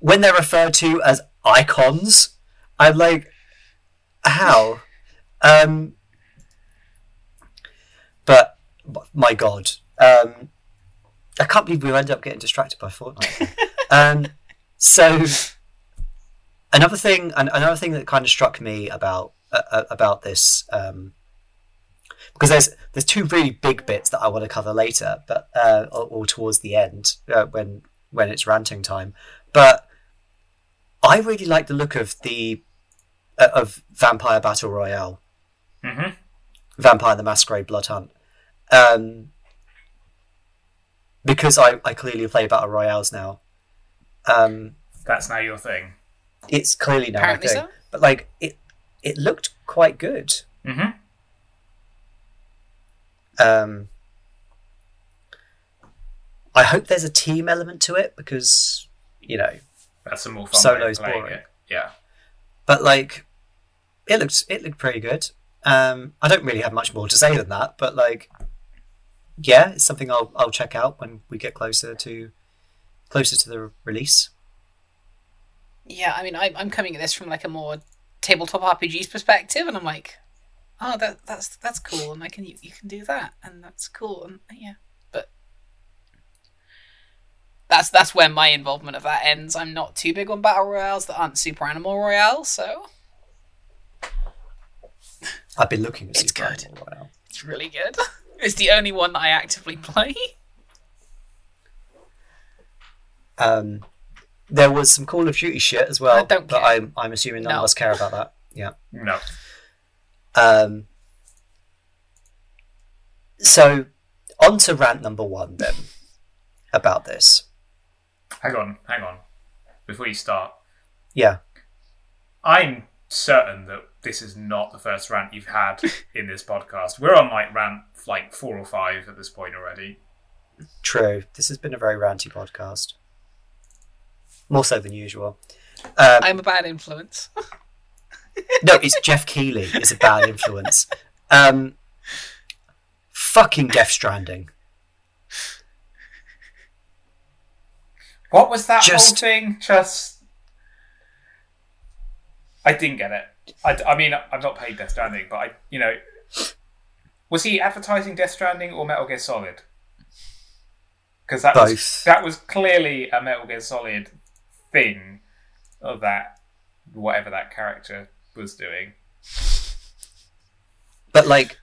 when they're referred to as icons, I'm like, how? Um, but my God, um, I can't believe we ended up getting distracted by Fortnite. um, so another thing, an- another thing that kind of struck me about uh, uh, about this. Um, because there's there's two really big bits that I want to cover later, but uh, or, or towards the end uh, when when it's ranting time. But I really like the look of the uh, of Vampire Battle Royale, hmm Vampire the Masquerade Blood Hunt, um, because I, I clearly play battle royales now. Um, That's now your thing. it's clearly now Apparently a thing, so. but like it it looked quite good. hmm Um, I hope there's a team element to it because you know, That's a more fun Solo's way of boring. it. Yeah. but like it looked it looked pretty good. Um, I don't really have much more to say than that, but like, yeah, it's something I'll I'll check out when we get closer to closer to the release. Yeah, I mean, I, I'm coming at this from like a more tabletop RPGs perspective, and I'm like, oh, that that's that's cool, and I can you, you can do that, and that's cool, and yeah, but that's that's where my involvement of that ends. I'm not too big on battle royales that aren't Super Animal Royale, so I've been looking at It's Super good. Animal Royale. it's really good. It's the only one that I actively play. Um, there was some Call of Duty shit as well, I don't but care. I'm I'm assuming none No. of us care about that. Yeah. No. Um, so, on to rant number one then about this. Hang on, hang on. Before you start, Yeah, I'm certain that this is not the first rant you've had in this podcast. We're on like rant like four or five at this point already. true. This has been a very ranty podcast, more so than usual. Um, I'm a bad influence. no, it's Geoff Keighley is a bad influence. Um, fucking Death Stranding. What was that whole Just- thing? Just. I didn't get it. I, I mean, I've not played Death Stranding, but I, you know, was he advertising Death Stranding or Metal Gear Solid? because that was that was clearly a Metal Gear Solid thing of that whatever that character was doing. But like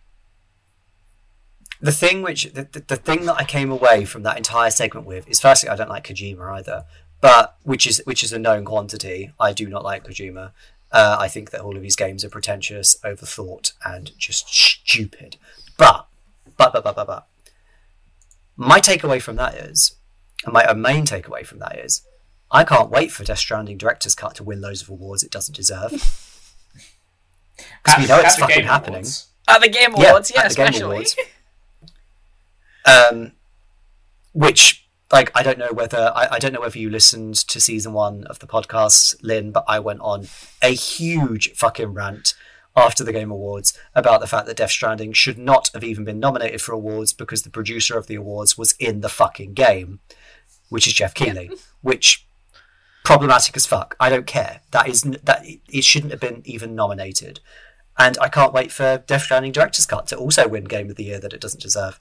the thing which the, the, the thing that I came away from that entire segment with is firstly I don't like Kojima either, but which is which is a known quantity. I do not like Kojima. Uh, I think that all of his games are pretentious, overthought, and just stupid. But but but but but but my takeaway from that is, and my main takeaway from that is, I can't wait for Death Stranding director's cut to win loads of awards it doesn't deserve. Because we know it's fucking Game happening. Awards. At the Game Awards, yeah, at the Game especially. Awards. um, which like I don't know whether I, I don't know whether you listened to season one of the podcast, Lyne, but I went on a huge fucking rant after the Game Awards about the fact that Death Stranding should not have even been nominated for awards because the producer of the awards was in the fucking game, which is Geoff Keighley, which problematic as fuck. I don't care. That is n- that it shouldn't have been even nominated. And I can't wait for Death Stranding Director's Cut to also win Game of the Year that it doesn't deserve.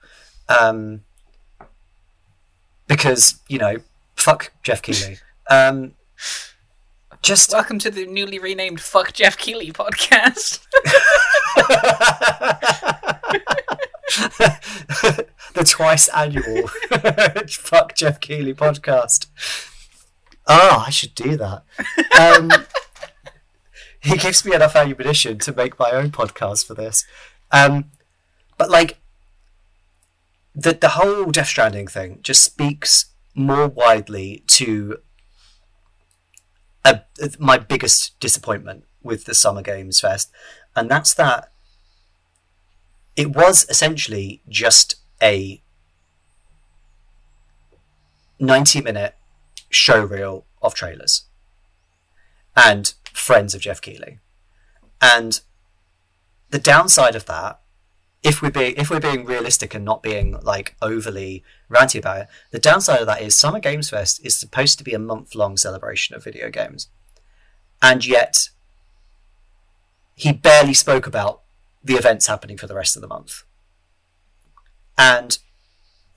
Um, because, you know, fuck Geoff Keighley. Um, just Welcome to the newly renamed Fuck Geoff Keighley podcast. the twice annual fuck Geoff Keighley podcast. Ah, I should do that. Um, he gives me enough ammunition to make my own podcast for this. Um, but like the the whole Death Stranding thing just speaks more widely to a, my biggest disappointment with the Summer Games Fest, and that's that it was essentially just a 90 minute show reel of trailers and friends of Geoff Keighley. And the downside of that, if we're being if we're being realistic and not being like overly ranty about it, the downside of that is Summer Games Fest is supposed to be a month long celebration of video games. And yet he barely spoke about the events happening for the rest of the month. And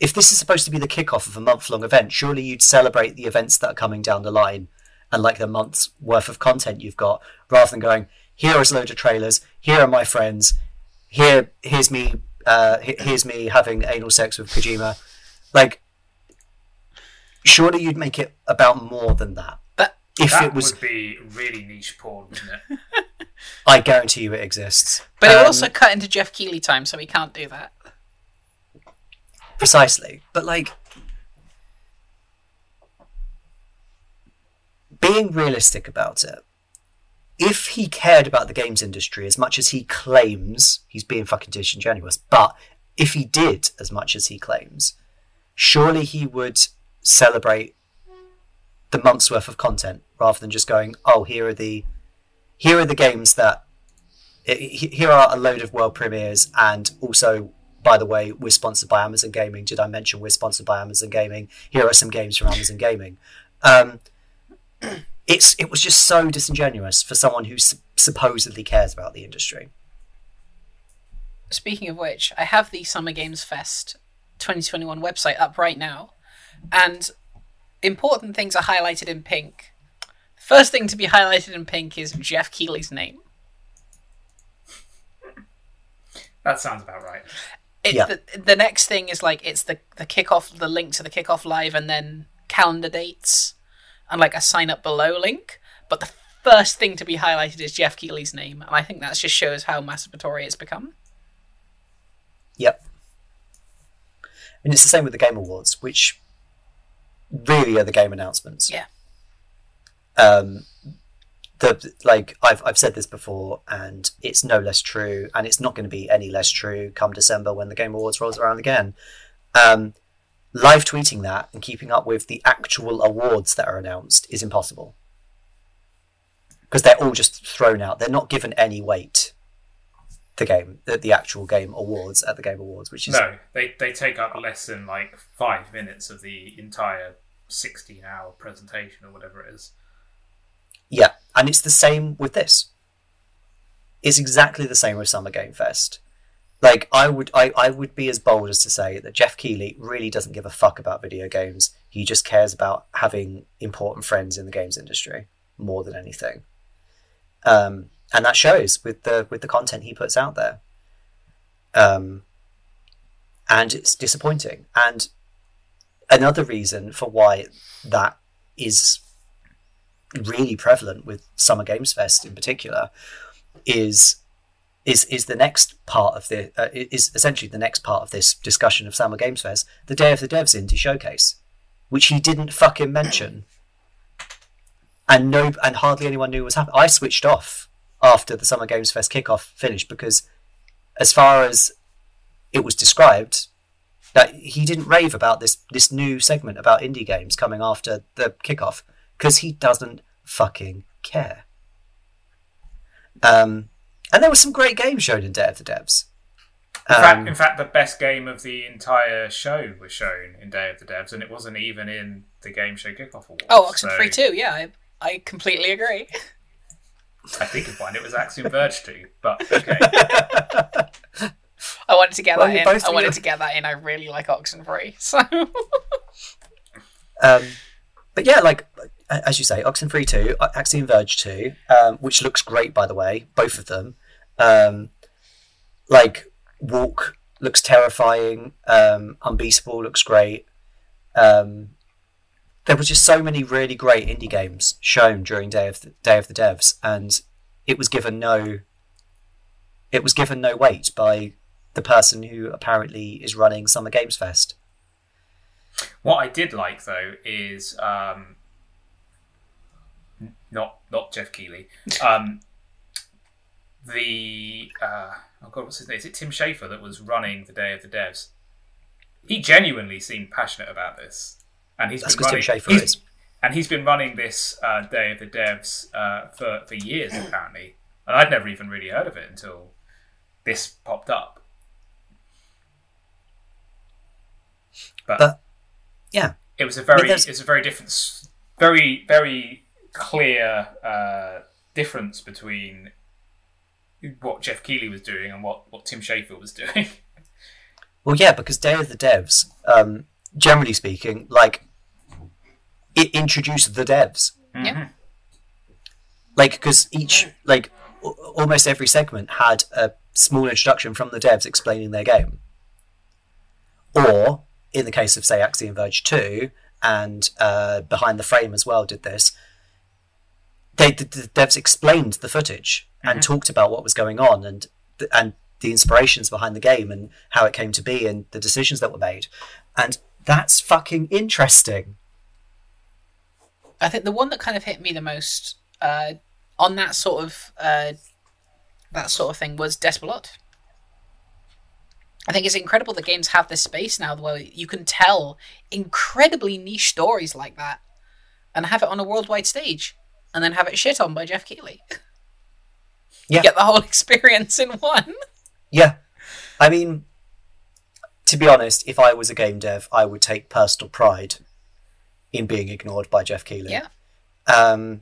if this is supposed to be the kickoff of a month long event, surely you'd celebrate the events that are coming down the line and like the month's worth of content you've got, rather than going, here is a load of trailers, here are my friends, here here's me uh, here's me having anal sex with Kojima. Like surely you'd make it about more than that. But If That it was would be really niche porn, wouldn't it? I guarantee you it exists. but it Um, also cut into Geoff Keighley time, so we can't do that. precisely but like being realistic about it if he cared about the games industry as much as he claims he's being fucking disingenuous but if he did as much as he claims surely he would celebrate the month's worth of content rather than just going oh here are the here are the games that here are a load of world premieres and also by the way we're sponsored by amazon gaming. Did i mention we're sponsored by amazon gaming? Here are some games from amazon gaming. Um, it's it was just so disingenuous for someone who s- supposedly cares about the industry Speaking of which, I have the Summer Games Fest 2021 website up right now, and important things are highlighted in pink. First thing to be highlighted in pink is Geoff Keighley's name. That sounds about right. It's Yeah. the, the next thing is like it's the the kickoff, the link to the kickoff live, and then calendar dates, and like a sign up below link. But the first thing to be highlighted is Geoff Keighley's name, and I think that just shows how masturbatory it's become. Yep. And it's the same with the Game Awards, which really are the game announcements. Yeah. Um, the like I've I've said this before, and it's no less true, and it's not going to be any less true come December when the Game Awards rolls around again. Um, live tweeting that and keeping up with the actual awards that are announced is impossible because they're all just thrown out. They're not given any weight. The game, the, the actual game awards at the Game Awards, which is No, they they take up less than like five minutes of the entire sixteen-hour presentation or whatever it is. Yeah, and it's the same with this. It's exactly the same with Summer Game Fest. Like I would I, I would be as bold as to say that Geoff Keighley really doesn't give a fuck about video games. He just cares about having important friends in the games industry more than anything. Um, and that shows with the with the content he puts out there. Um, and it's disappointing. And another reason for why that is really prevalent with Summer Games Fest in particular is is is the next part of the uh, is essentially the next part of this discussion of Summer Games Fest, the Day of the Devs Indie Showcase, which he didn't fucking mention, and no, and hardly anyone knew what was happening. I switched off after the Summer Games Fest kickoff finished because, as far as it was described, that he didn't rave about this this new segment about indie games coming after the kickoff because he doesn't fucking care. Um, and there were some great games shown in Day of the Devs. In, fact, Um, in fact, the best game of the entire show was shown in Day of the Devs, and it wasn't even in the Game Show Kickoff Awards. Oh, Oxen so Free too. Yeah, I, I completely agree. I think of one. It was Axiom Verge 2, but okay. I wanted to get Well, that in. I wanted do. to get that in. I really like Oxenfree. So Um, but yeah, like as you say, Oxenfree two, Axiom Verge two, um, which looks great by the way, both of them. Um, like Walk looks terrifying. Um, Unbeatable looks great. Um, there was just so many really great indie games shown during Day of the, Day of the Devs, and it was given no. It was given no weight by the person who apparently is running Summer Games Fest. What I did like though is um, not not Geoff Keighley. Um, the uh, oh god, what's his name? Is it Tim Schafer that was running the Day of the Devs? He genuinely seemed passionate about this, and he's That's been running. Tim Schafer he's- is. and he's been running this uh, Day of the Devs uh, for for years apparently, and I'd never even really heard of it until this popped up. But, But yeah, it was a very there's- it's a very different, very very clear uh, difference between what Geoff Keighley was doing and what what Tim Schafer was doing. Well, yeah, because Day of the Devs, um, generally speaking, like it introduced the devs. Yeah. Like, because each, like, a- almost every segment had a small introduction from the devs explaining their game. Or, in the case of, say, Axiom Verge 2 and uh, Behind the Frame as well, did this. They, the, the devs explained the footage and talked about what was going on and and the inspirations behind the game and how it came to be and the decisions that were made. And that's fucking interesting. I think the one that kind of hit me the most uh, on that sort of uh, that sort of thing was Despelote. I think it's incredible that games have this space now where you can tell incredibly niche stories like that and have it on a worldwide stage and then have it shit on by Geoff Keighley. Yeah. You get the whole experience in one. Yeah. I mean, to be honest, if I was a game dev, I would take personal pride in being ignored by Geoff Keighley. Yeah. Um,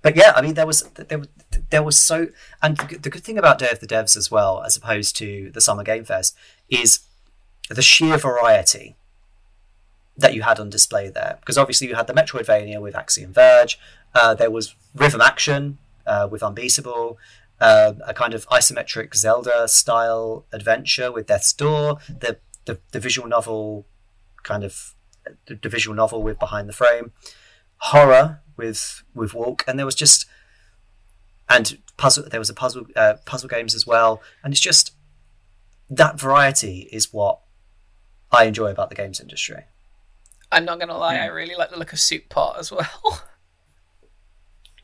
but yeah, I mean, there was there was there was so, and the good thing about Day of the Devs as well, as opposed to the Summer Game Fest, is the sheer variety that you had on display there. Because obviously you had the Metroidvania with Axiom Verge, uh, there was rhythm action uh, with Unbeatable, uh, a kind of isometric Zelda style adventure with Death's Door, the, the the visual novel kind of the, the visual novel with Behind the Frame, horror with with Walk, and there was just and puzzle. There was a puzzle uh, puzzle games as well, and it's just that variety is what I enjoy about the games industry. I'm not going to lie, I really like the look of Soup Pot as well.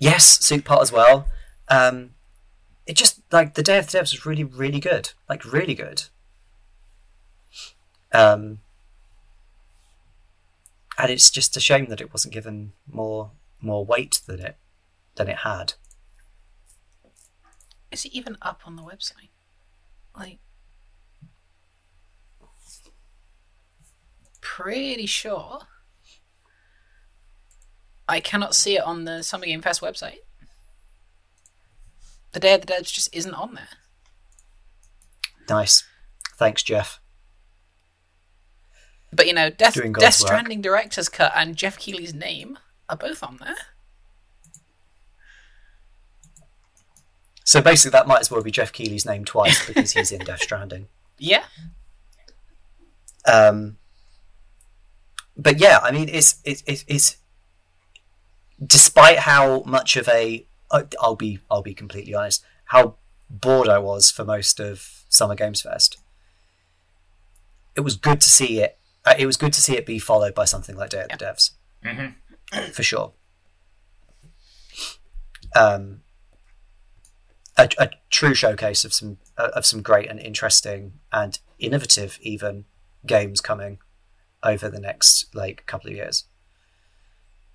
Yes, Soup Pot as well. Um, it just like the Day of the Devs was really, really good. Like really good. Um, and it's just a shame that it wasn't given more more weight than it than it had. Is it even up on the website? Like, pretty sure. I cannot see it on the Summer Game Fest website. The Day of the Devs just isn't on there. Nice. Thanks, Geoff. But you know, Death, Death work. Stranding director's cut and Geoff Keighley's name are both on there. So basically, that might as well be Geoff Keighley's name twice because he's in Death Stranding. Yeah. Um, but yeah, I mean, it's it's it's, it's despite how much of a I'll be I'll be completely honest, how bored I was for most of Summer Games Fest. It was good to see it. Uh, it was good to see it be followed by something like Day of the Devs, Mhm. for sure. Um, a, a true showcase of some uh, of some great and interesting and innovative even games coming over the next like couple of years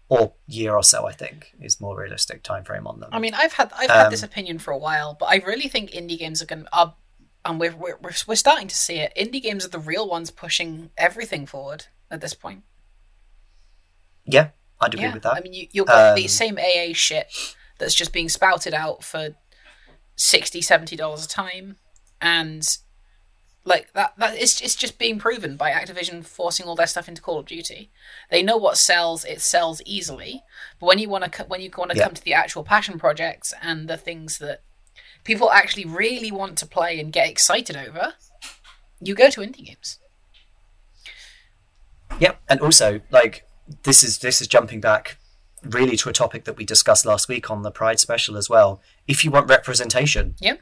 or year or so i think is more realistic time frame on them I mean, I've had I've had Um, this opinion for a while, but I really think indie games are going to are, and we're, we're we're starting to see it. Indie games are the real ones pushing everything forward at this point. yeah i'd agree Yeah, with that I mean, you, you've got Um, the same AA shit that's just being spouted out for 60 70 dollars a time, and like that that it's it's just being proven by Activision forcing all their stuff into Call of Duty. They know what sells; it sells easily. But when you want to when you want to Yeah. come to the actual passion projects and the things that people actually really want to play and get excited over, you go to indie games. Yep, and also like this is this is jumping back really to a topic that we discussed last week on the Pride special as well. If you want representation, Yep.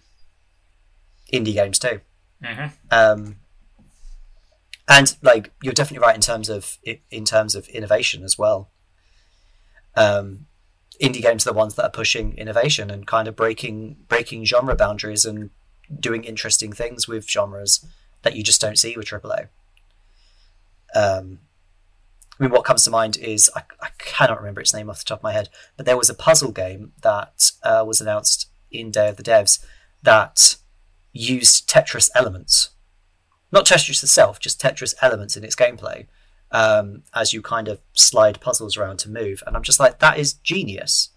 indie games too. Mhm. Um, and like you're definitely right in terms of in terms of innovation as well. Um, indie games are the ones that are pushing innovation and kind of breaking breaking genre boundaries and doing interesting things with genres that you just don't see with AAA. Um, I mean, what comes to mind is I, I cannot remember its name off the top of my head, but there was a puzzle game that uh, was announced in Day of the Devs that used Tetris elements, not Tetris itself, just Tetris elements in its gameplay, um, as you kind of slide puzzles around to move. And I'm just like, that is genius.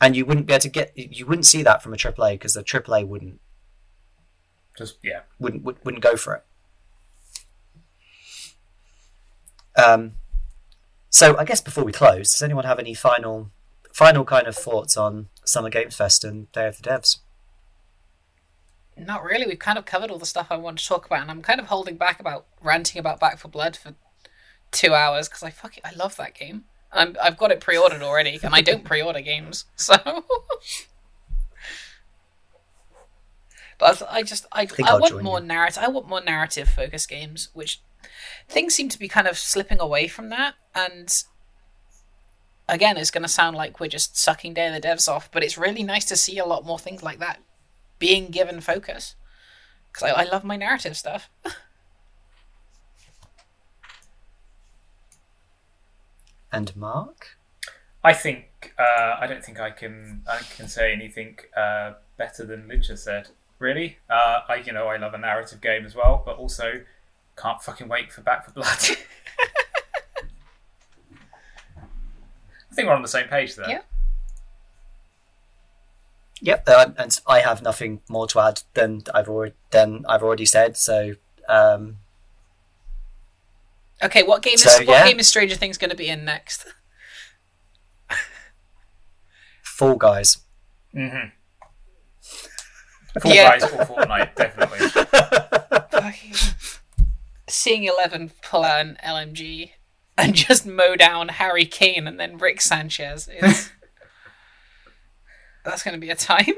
And you wouldn't be able to get, you wouldn't see that from a AAA because the AAA wouldn't Just yeah. wouldn't would- wouldn't go for it. Um, so I guess before we close, does anyone have any final final kind of thoughts on Summer Games Fest and Day of the Devs? Not really. We've kind of covered all the stuff I want to talk about, and I'm kind of holding back about ranting about Back 4 Blood for two hours because I fuck it, I love that game. I'm, I've got it pre-ordered already, and I don't pre-order games, so. but I just I, I I'll want more narrative. I want more narrative focused games, which things seem to be kind of slipping away from that, and. Again, it's going to sound like we're just sucking Day of the Devs off, but it's really nice to see a lot more things like that being given focus because I, I love my narrative stuff. And Mark? I think uh, I don't think I can I can say anything uh, better than Lynch has said. Really, uh, I you know I love a narrative game as well, but also can't fucking wait for Back 4 Blood. I think we're on the same page there. Yeah. Yep, uh, and I have nothing more to add than I've already than I've already said. So um, Okay, what game is So, what yeah. game is Stranger Things going to be in next? Fall Guys. Mm-hmm. Fall Yeah. Guys or Fortnite, definitely. Seeing Eleven pull out an LMG and just mow down Harry Kane and then Rick Sanchez is that's going to be a time.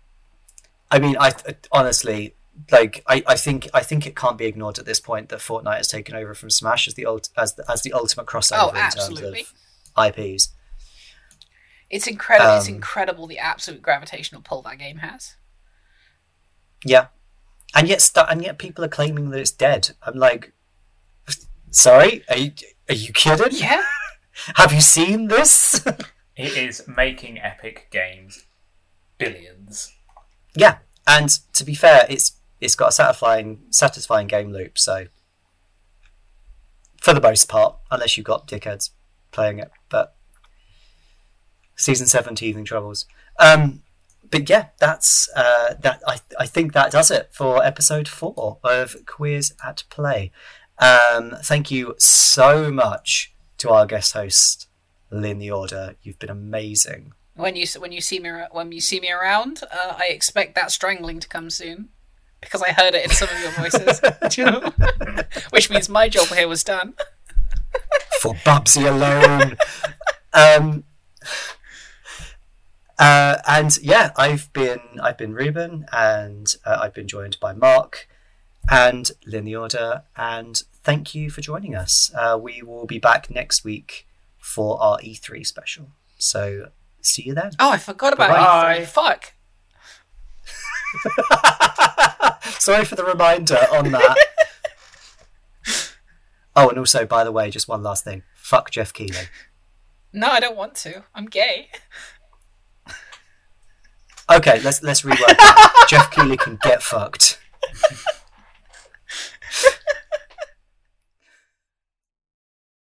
I mean, I honestly like. I, I think I think it can't be ignored at this point that Fortnite has taken over from Smash as the ult, as the, as the ultimate crossover Oh, in terms of IPs. It's incredible. it's Um, incredible the absolute gravitational pull that game has. Yeah, and yet st- and yet people are claiming that it's dead. I'm like, sorry, are you are you kidding? Yeah. Have you seen this? It is making epic games billions. yeah, and to be fair, it's it's got a satisfying satisfying game loop. So for the most part, unless you've got dickheads playing it, but season seven teething troubles. Um, but yeah, that's uh, that. I I think that does it for episode four of Queers at Play. Um, thank you so much to our guest host, LyneTheOrder. You've been amazing. When you when you see me when you see me around, uh, I expect that strangling to come soon because I heard it in some of your voices. Do you know? Which means my job here was done. For Bubsy alone. um, uh, and yeah, I've been I've been Reuben, and uh, I've been joined by Mark and LyneTheOrder. And thank you for joining us. Uh, we will be back next week for our E3 special. So see you then. Oh, I forgot about Bye-bye. E3. Fuck. Sorry for the reminder on that. oh, and also, by the way, just one last thing. Fuck Geoff Keighley. No, I don't want to. I'm gay. Okay, let's let's reword that. Geoff Keighley can get fucked.